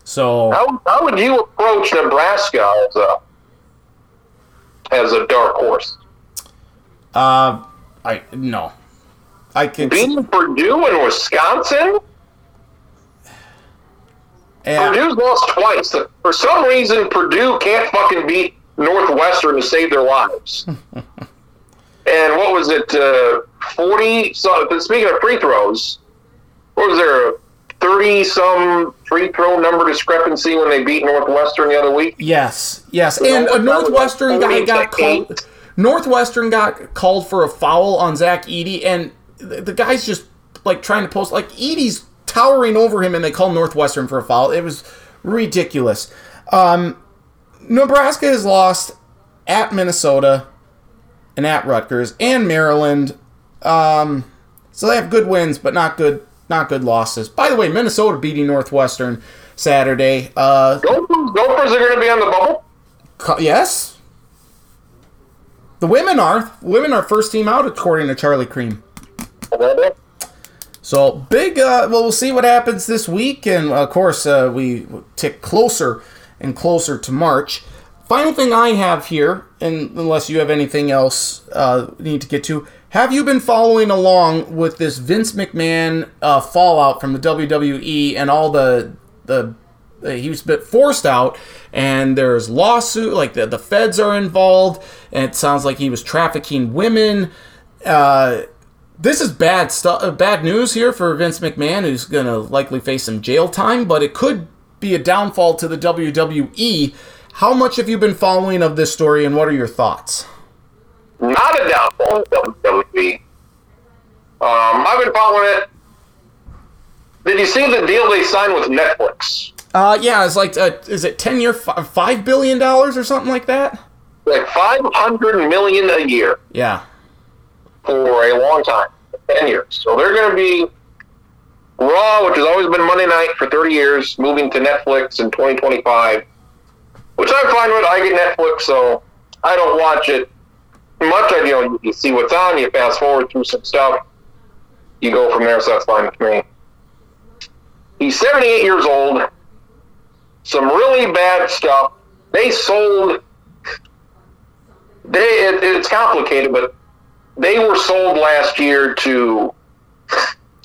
So How, how would you approach Nebraska as a as a dark horse? Uh, I no, I can. Beating Purdue and Wisconsin. Yeah, Purdue's lost twice. For some reason, Purdue can't fucking beat Northwestern to save their lives. and what was it? Uh, Forty. So speaking of free throws, what was there? A Thirty some free throw number discrepancy when they beat Northwestern the other week. yes, yes, and a Northwestern guy got called. Northwestern got called for a foul on Zach Edey, and the, the guy's just like trying to post like Edey's towering over him, and they call Northwestern for a foul. It was ridiculous. Um, Nebraska has lost at Minnesota and at Rutgers and Maryland. Um, so they have good wins, but not good not good losses. By the way, Minnesota beating Northwestern Saturday. Uh, Gophers, Gophers are going to be on the bubble. co- yes, the women are women are first team out according to Charlie Creme. So big. Uh, well, we'll see what happens this week, and of course, uh, we tick closer and closer to March. Final thing I have here, and unless you have anything else uh, need to get to, have you been following along with this Vince McMahon uh, fallout from the WWE and all the the uh, he was a bit forced out, and there's lawsuit like the the feds are involved, and it sounds like he was trafficking women. Uh, this is bad stuff, bad news here for Vince McMahon, who's going to likely face some jail time, but it could be a downfall to the WWE. How much have you been following of this story, and what are your thoughts? Not a downfall in WWE. Um, I've been following it. Did you see the deal they signed with Netflix? Uh, yeah, it's like, uh, is it ten year, fi- five billion dollars or something like that? Like five hundred million a year Yeah, for a long time, ten years. So they're going to be Raw, which has always been Monday night for thirty years, moving to Netflix in twenty twenty five. Which I'm fine with. I get Netflix, so I don't watch it much. I you know you see what's on, you fast forward through some stuff, you go from there. So that's fine with me. He's 78 years old. Some really bad stuff. They sold. They it, it's complicated, but they were sold last year to,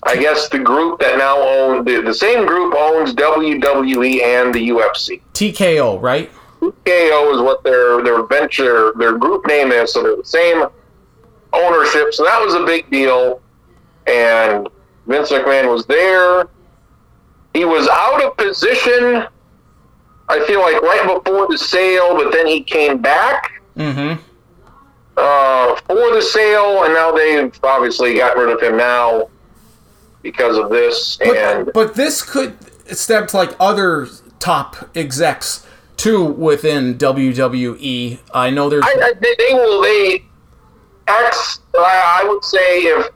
I guess, the group that now owns the, the same group owns WWE and the UFC. TKO, right? TKO is what their their venture their group name is, so they're the same ownership. So that was a big deal. And Vince McMahon was there. He was out of position. I feel like right before the sale, but then he came back Mm-hmm. Uh, for the sale, and now they've obviously got rid of him now because of this. And But, but this could stem to like other top execs too within WWE. I know there's I, I, they, they will. They X. I I would say if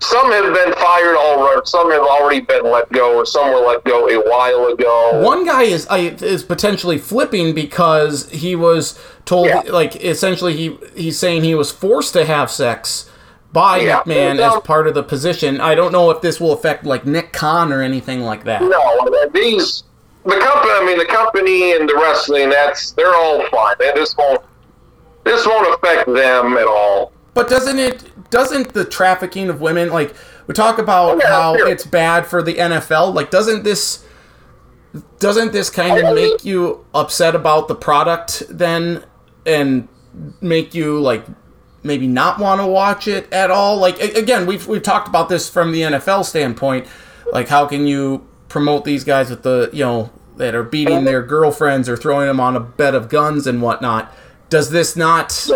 some have been fired already, some have already been let go, or some were let go a while ago. One guy is is potentially flipping because he was told Yeah. like essentially he he's saying he was forced to have sex by Yeah. McMahon Well- as part of the position. I don't know if this will affect like Nick Khan or anything like that. No, these the company. I mean, the company and the wrestling. That's they're all fine. This won't. This won't affect them at all. But doesn't it doesn't the trafficking of women like we talk about how it's bad for the NFL? Like doesn't this doesn't this kind of make you upset about the product then and make you like maybe not want to watch it at all? Like again, we've we've talked about this from the NFL standpoint. Like how can you promote these guys with the you know that are beating their girlfriends or throwing them on a bed of guns and whatnot? Does this not?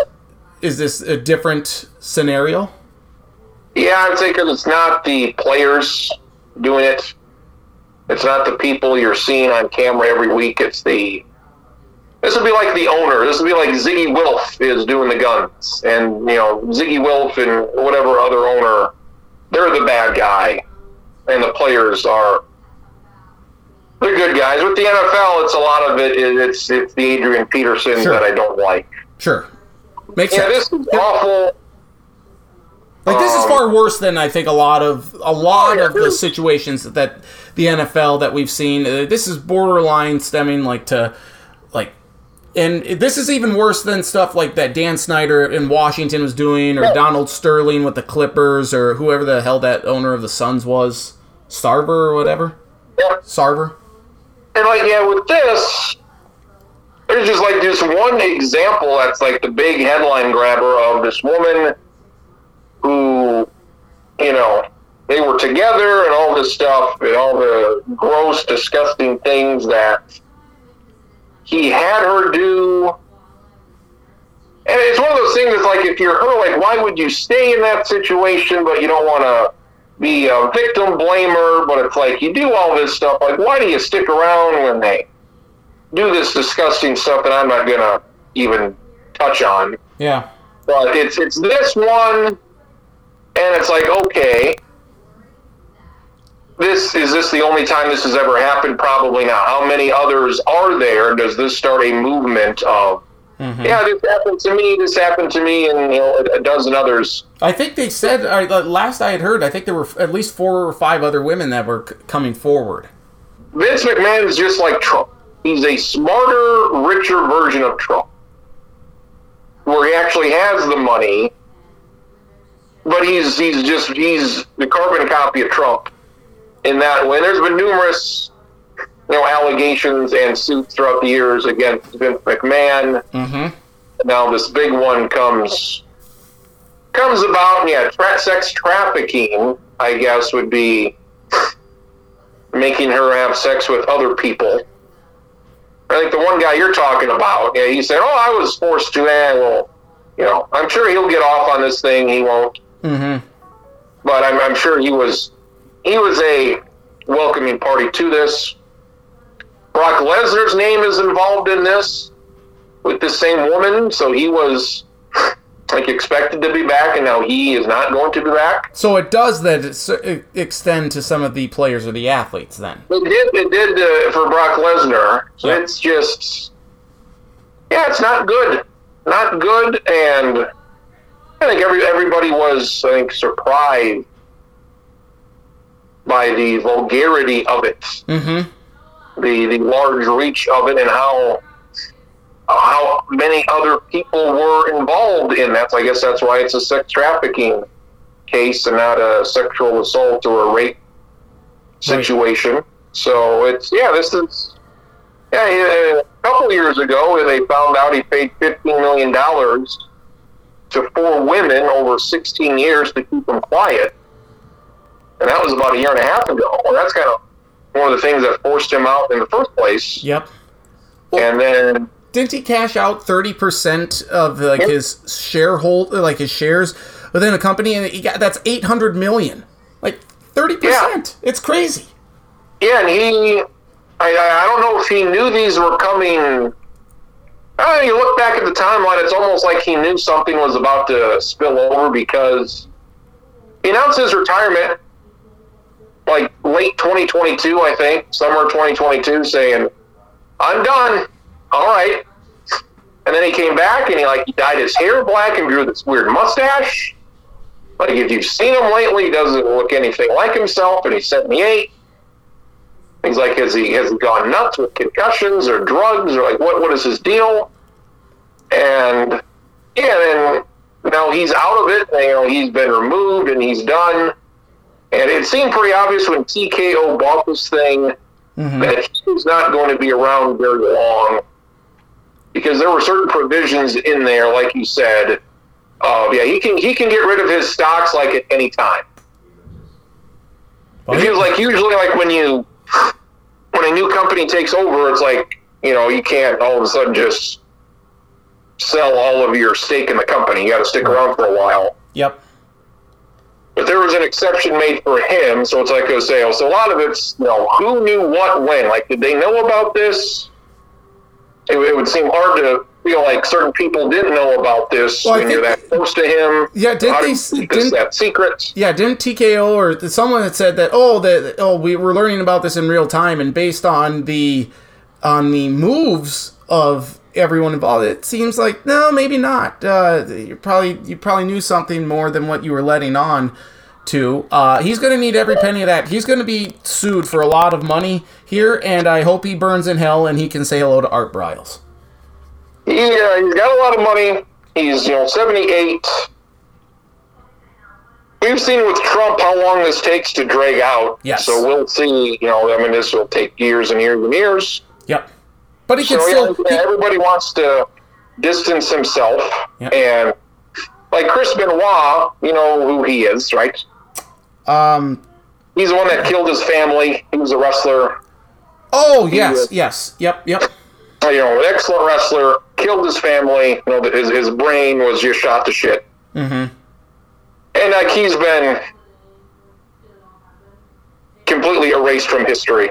Is this a different scenario? Yeah, I'd say because it's not the players doing it. It's not the people you're seeing on camera every week. It's the this would be like the owner. This would be like Ziggy Wilf is doing the guns, and you know Ziggy Wilf and whatever other owner, they're the bad guy, and the players are they're good guys. With the NFL, it's a lot of it. It's it's the Adrian Peterson Sure. that I don't like. Sure. Makes Yeah, sense. this is awful. Like this is Um, far worse than I think a lot of a lot of the situations that the NFL that we've seen. Uh, this is borderline stemming like to like, and this is even worse than stuff like that Dan Snyder in Washington was doing, or Donald Sterling with the Clippers, or whoever the hell that owner of the Suns was, Starver or whatever, Yeah. Sarver. And like, yeah, with this, there's just like just one example that's like the big headline grabber of this woman who, you know, they were together and all this stuff and all the gross, disgusting things that he had her do. And it's one of those things that's like, if you're her, like, why would you stay in that situation, but you don't want to be a victim blamer, but it's like you do all this stuff. Like, why do you stick around when they do this disgusting stuff that I'm not gonna even touch on? Yeah. But it's it's this one, and it's like okay, this is this the only time this has ever happened? Probably not. How many others are there? Does this start a movement of? Yeah, this happened to me. This happened to me, and you know, a, dozen others. I think they said uh, the last I had heard. I think there were at least four or five other women that were c- coming forward. Vince McMahon is just like Trump. He's a smarter, richer version of Trump, where he actually has the money, but he's he's just he's the carbon copy of Trump in that way. There's been numerous, you know, allegations and suits throughout the years against Vince McMahon. Mm-hmm. Now this big one comes comes about. Yeah, tra- sex trafficking, I guess, would be making her have sex with other people. I think the one guy you're talking about, yeah, he said, "Oh, I was forced to." Eh, well, you know, I'm sure he'll get off on this thing. He won't, Mm-hmm. but I'm, I'm sure he was he was a welcoming party to this. Brock Lesnar's name is involved in this with the same woman, so he was like expected to be back, and now he is not going to be back. So it does then extend to some of the players or the athletes then. It did. It did uh, for Brock Lesnar. So Yeah. it's just, yeah, it's not good. Not good, and I think every everybody was, I think, surprised by the vulgarity of it, Mm-hmm. the the large reach of it, and how how many other people were involved in that. So I guess that's why it's a sex trafficking case and not a sexual assault or a rape situation. So it's yeah, this is yeah. yeah, A couple years ago, they found out he paid fifteen million dollars to four women over sixteen years to keep them quiet, and that was about a year and a half ago. Well, that's kind of one of the things that forced him out in the first place. Yep. And then Didn't he cash out thirty percent of like Yep. his sharehold like his shares within a company, and he got that's eight hundred million. Like thirty percent. It's crazy. Yeah, and he, I, I I don't know if he knew these were coming. I mean, you look back at the timeline, it's almost like he knew something was about to spill over because he announced his retirement like late 2022, I think, summer 2022, saying, I'm done. All right. And then he came back and he like he dyed his hair black and grew this weird mustache. Like if you've seen him lately, he doesn't look anything like himself, and he's 78. He's like, has he has he gone nuts with concussions or drugs or like what what is his deal? And yeah, then now he's out of it. You know, he's been removed and he's done. And it seemed pretty obvious when TKO bought this thing mm-hmm. that he's not going to be around very long because there were certain provisions in there, like you said. Uh, yeah, he can he can get rid of his stocks like at any time. It feels like usually like when you when a new company takes over, it's like you know you can't all of a sudden just sell all of your stake in the company. You got to stick around for a while. Yep. but there was an exception made for him. So it's like I say, so a lot of it's you know who knew what when. Like, did they know about this? It, it would seem hard to feel like certain people didn't know about this Well, when you're that close to him. Yeah, didn't they keep this that secret? Yeah, didn't TKO or someone had said that? Oh, that oh, we were learning about this in real time, and based on the on the moves of everyone involved, it seems like no, maybe not. Uh, you probably you probably knew something more than what you were letting on to. Uh, he's going to need every penny of that. He's going to be sued for a lot of money here, and I hope he burns in hell and he can say hello to Art Briles. He, uh, he's got a lot of money. He's, you know, 78. We've seen with Trump how long this takes to drag out. Yes. So we'll see, you know, I mean, this will take years and years and years. Yep, but he can So, still. yeah, everybody wants to distance himself. Yeah. And, like Chris Benoit, you know who he is, right? Um. He's the one that killed his family. He was a wrestler. Oh yes, yes, yep, yep. Uh, You know, an excellent wrestler. Killed his family. You know, his, his brain was just shot to shit. Mm-hmm. and like he's been completely erased from history.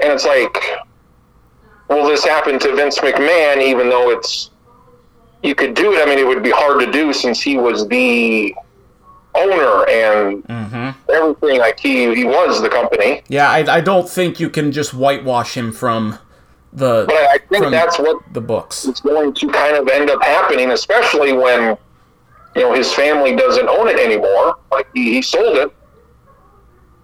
And it's like, will this happen to Vince McMahon? Even though it's you could do it. I mean, it would be hard to do since he was the owner and Mm-hmm. everything. Like he he was the company. Yeah, I, I don't think you can just whitewash him from the But I, think that's what the books. is going to kind of end up happening, especially when you know his family doesn't own it anymore. Like he, he sold it.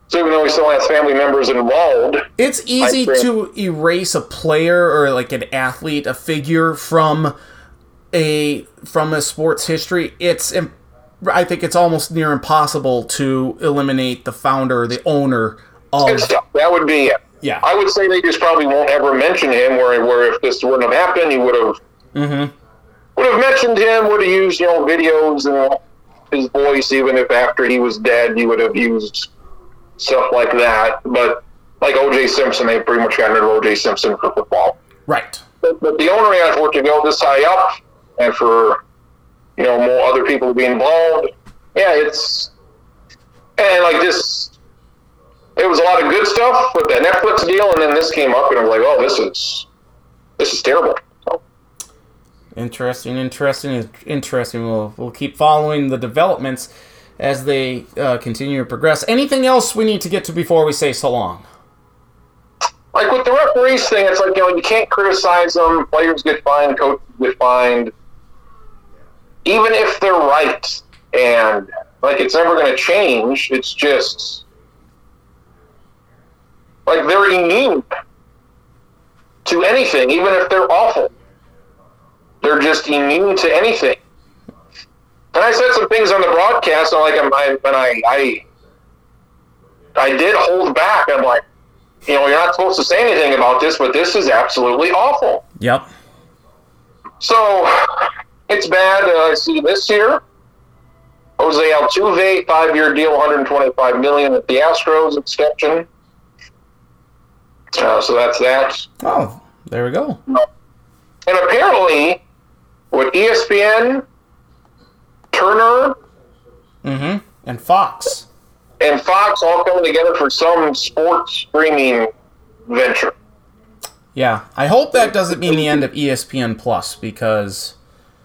So even though he still has family members involved, It's easy to erase a player or like an athlete, a figure from a from a sports history. It's im- I think it's almost near impossible to eliminate the founder, the owner of that would be it. yeah. I would say they just probably won't ever mention him. Where where if this wouldn't have happened, he would have Mhm. would have mentioned him. Would have used you know videos and his voice, even if after he was dead, he would have used stuff like that. But like O.J. Simpson, they pretty much got rid of O.J. Simpson for football. Right. But, but the owner has for to go this high up, and for you know more other people to be involved. Yeah, it's and like this. It was a lot of good stuff with the Netflix deal, and then this came up, and I'm like, oh, this is this is terrible. So, Interesting, interesting, interesting. We'll we'll keep following the developments as they uh, continue to progress. Anything else we need to get to before we say so long? like with the referees thing, it's like you know you can't criticize them. Players get fined, coaches get fined, even if they're right, and like it's never going to change. It's just like they're immune to anything, even if they're awful. They're just immune to anything. And I said some things on the broadcast, and like I'm, I, and I, I, I did hold back. I'm like, you know, you're not supposed to say anything about this, but this is absolutely awful. Yep. So it's bad. Uh, I see this year. Jose Altuve, five-year deal, 125 million at the Astros extension. Uh, so that's that. Oh, there we go. And apparently, with ESPN, Turner, Mm-hmm. And Fox. and Fox all coming together for some sports streaming venture. Yeah, I hope that doesn't mean the end of ESPN Plus because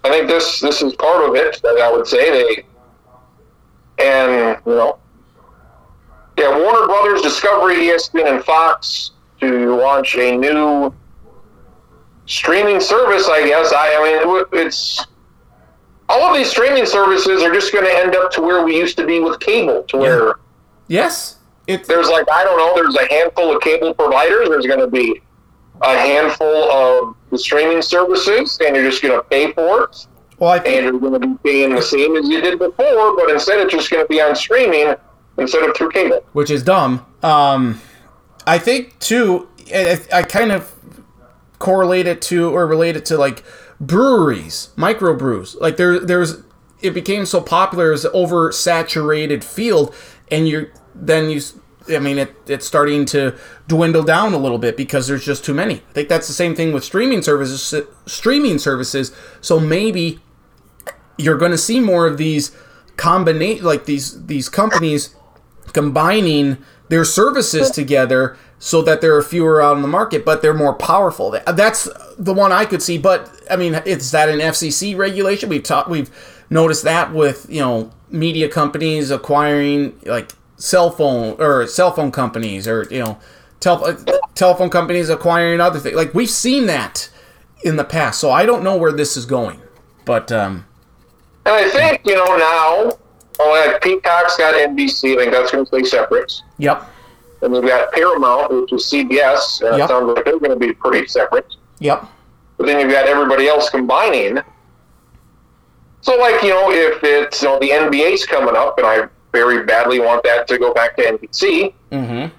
I think this this is part of it. That I would say they, and you know, yeah, Warner Brothers, Discovery, ESPN, and Fox to launch a new streaming service. I guess I, I mean it's all of these streaming services are just going to end up to where we used to be with cable, to where yes, it's there's like I don't know, there's a handful of cable providers. There's going to be a handful of the streaming services, and you're just going to pay for it well, I think- and you're going to be paying the same as you did before, but instead it's just going to be on streaming instead of through cable. which is dumb. Um, I think too. I, I kind of correlate it to or relate it to like breweries, microbrews. Like there, there's it became so popular as an oversaturated field, and you're then you. I mean, it, it's starting to dwindle down a little bit because there's just too many. I think that's the same thing with streaming services. Streaming services. So maybe you're going to see more of these combination like these these companies combining their services together so that there are fewer out on the market, but they're more powerful. That's the one I could see. But I mean, is that an FCC regulation? We've talked, we've noticed that with you know media companies acquiring like cell phone or cell phone companies or you know tel- telephone companies acquiring other things. Like we've seen that in the past. So I don't know where this is going, but um, and I think you know now. Oh, Peacock's got NBC. I think that's going to stay separate. Yep. And we've got Paramount, which is CBS. And Yep. it sounds like they're going to be pretty separate. Yep. But then you've got everybody else combining. So, like, you know, if it's, you know, the NBA's coming up, and I very badly want that to go back to NBC. Mm-hmm.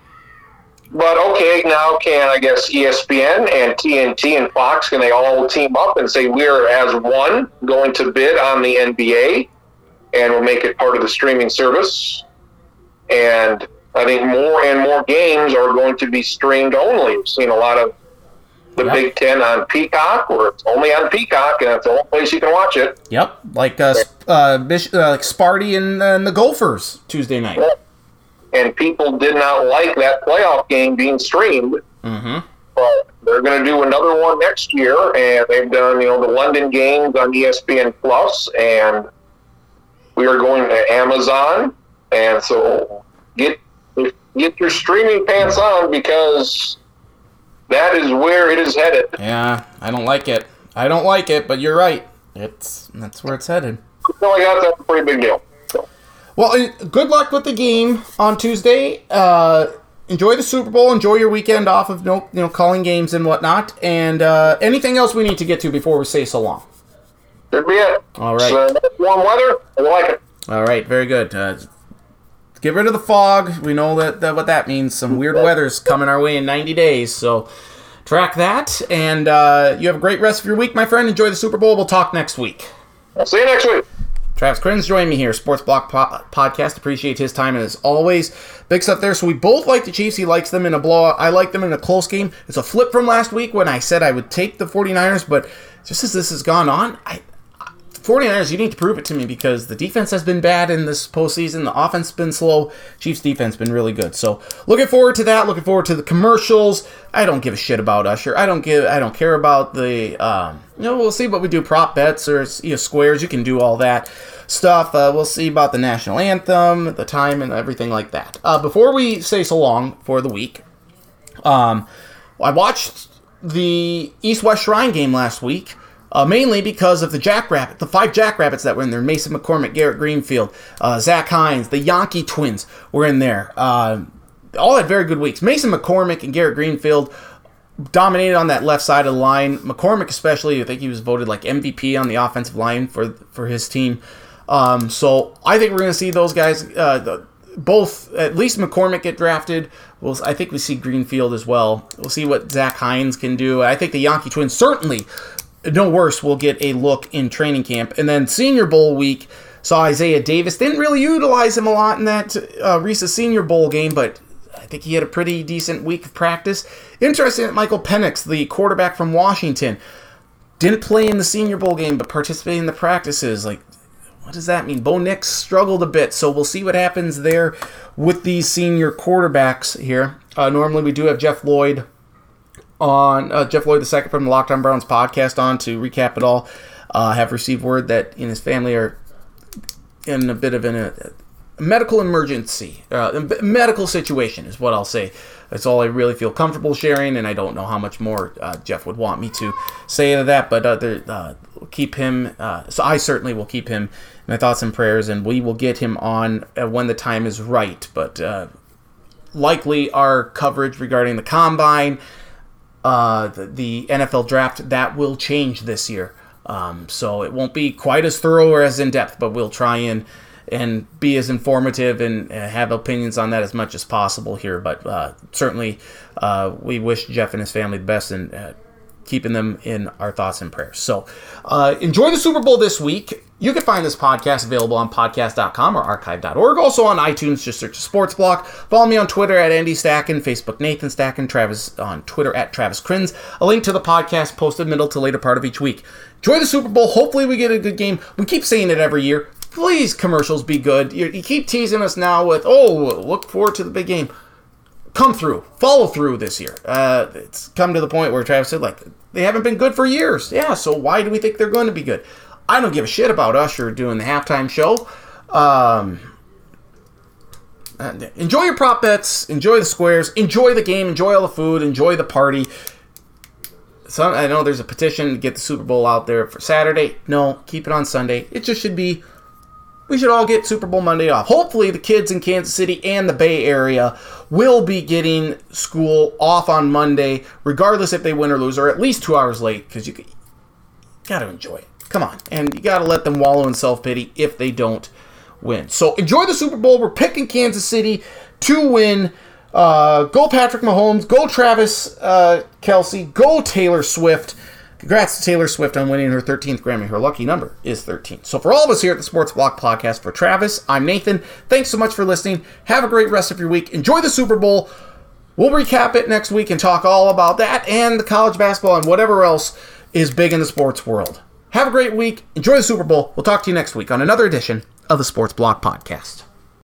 But okay, now can I guess ESPN and TNT and Fox can they all team up and say we're as one going to bid on the NBA and we'll make it part of the streaming service? And I think more and more games are going to be streamed only. We've seen a lot of the Yep. Big Ten on Peacock, or it's only on Peacock and it's the only place you can watch it. Yep. Like uh, uh, uh like Sparty and, uh, and the Gophers Tuesday night. And people did not like that playoff game being streamed. Mm-hmm. But they're going to do another one next year, and they've done you know the London games on ESPN Plus, and we are going to Amazon, and so get get your streaming pants on because that is where it is headed. Yeah, I don't like it. I don't like it, but you're right. It's that's where it's headed. So I got that's a pretty big deal. So, Well, uh, good luck with the game on Tuesday. Uh, enjoy the Super Bowl. Enjoy your weekend off of no, you know, calling games and whatnot. And uh, anything else we need to get to before we say so long. That'd be it. All right. So, warm weather. I like it. All right, very good. Uh, get rid of the fog. We know that, that what that means. Some weird weather's coming our way in 90 days, so track that. And uh, you have a great rest of your week, my friend. Enjoy the Super Bowl. We'll talk next week. I'll see you next week. Travis Kriens joined me here, Sports Block po- Podcast. Appreciate his time, and as always, big stuff there. So we both like the Chiefs. He likes them in a blowout. I like them in a close game. It's a flip from last week when I said I would take the 49ers, but just as this has gone on, I 49ers, you need to prove it to me because the defense has been bad in this postseason. The offense has been slow. Chiefs defense been really good. So looking forward to that. Looking forward to the commercials. I don't give a shit about Usher. I don't give. I don't care about the. Um, you know, we'll see what we do. Prop bets or you know, squares. You can do all that stuff. Uh, we'll see about the national anthem, the time, and everything like that. Uh, before we say so long for the week, um, I watched the East West Shrine game last week, uh, mainly because of the Jackrabbit, the five Jackrabbits that were in there: Mason McCormick, Garrett Greenfield, uh, Zach Heins, the Janke twins were in there. Uh, all had very good weeks. Mason McCormick and Garrett Greenfield dominated on that left side of the line. McCormick, especially, I think he was voted like MVP on the offensive line for for his team. Um, so I think we're going to see those guys, uh, the, both at least McCormick get drafted. We'll, I think we see Greenfield as well. We'll see what Zach Heins can do. I think the Janke Twins certainly, no worse, will get a look in training camp. And then Senior Bowl week saw Isaiah Davis. Didn't really utilize him a lot in that uh, Reese's Senior Bowl game, but I think he had a pretty decent week of practice. Interesting that Michael Penix, the quarterback from Washington, didn't play in the Senior Bowl game but participated in the practices. Like, what does that mean? Bo Nix struggled a bit, so we'll see what happens there with these senior quarterbacks here. Uh, normally, we do have Jeff Lloyd on uh, Jeff Lloyd II from the Lockdown Browns podcast on to recap it all. Uh, have received word that and his family are in a bit of an, a, a medical emergency, uh, a medical situation is what I'll say. That's all I really feel comfortable sharing, and I don't know how much more uh, Jeff would want me to say to that, but uh, uh, keep him. Uh, so I certainly will keep him in my thoughts and prayers, and we will get him on uh, when the time is right. But uh, likely our coverage regarding the combine, uh, the, the NFL draft, that will change this year. Um, so it won't be quite as thorough or as in depth, but we'll try and and be as informative and have opinions on that as much as possible here. But uh, certainly, uh, we wish Jeff and his family the best and uh, keeping them in our thoughts and prayers. So uh, enjoy the Super Bowl this week. You can find this podcast available on podcast.com or archive.org. Also on iTunes, just search Sports Block. Follow me on Twitter at Andy Stacken, Facebook Nathan Stacken, Travis on Twitter at Travis Kriens. A link to the podcast posted middle to later part of each week. Enjoy the Super Bowl. Hopefully we get a good game. We keep saying it every year. please, commercials be good. You, you keep teasing us now with, oh, look forward to the big game. Come through, follow through this year. Uh, it's come to the point where Travis said, like, they haven't been good for years. Yeah, so why do we think they're going to be good? I don't give a shit about Usher doing the halftime show. Um, enjoy your prop bets, enjoy the squares, enjoy the game, enjoy all the food, enjoy the party. Some, I know there's a petition to get the Super Bowl out there for Saturday. No, keep it on Sunday. It just should be. We should all get Super Bowl Monday off. Hopefully, the kids in Kansas City and the Bay Area will be getting school off on Monday, regardless if they win or lose, or at least two hours late, because you, you got to enjoy it. Come on. And you got to let them wallow in self pity if they don't win. So enjoy the Super Bowl. We're picking Kansas City to win. Uh, go Patrick Mahomes. Go Travis uh, Kelce. Go Taylor Swift. Congrats to Taylor Swift on winning her 13th Grammy. Her lucky number is 13. So for all of us here at the Sports Block Podcast, for Travis, I'm Nathan. Thanks so much for listening. Have a great rest of your week. Enjoy the Super Bowl. We'll recap it next week and talk all about that and the college basketball and whatever else is big in the sports world. Have a great week. Enjoy the Super Bowl. We'll talk to you next week on another edition of the Sports Block Podcast.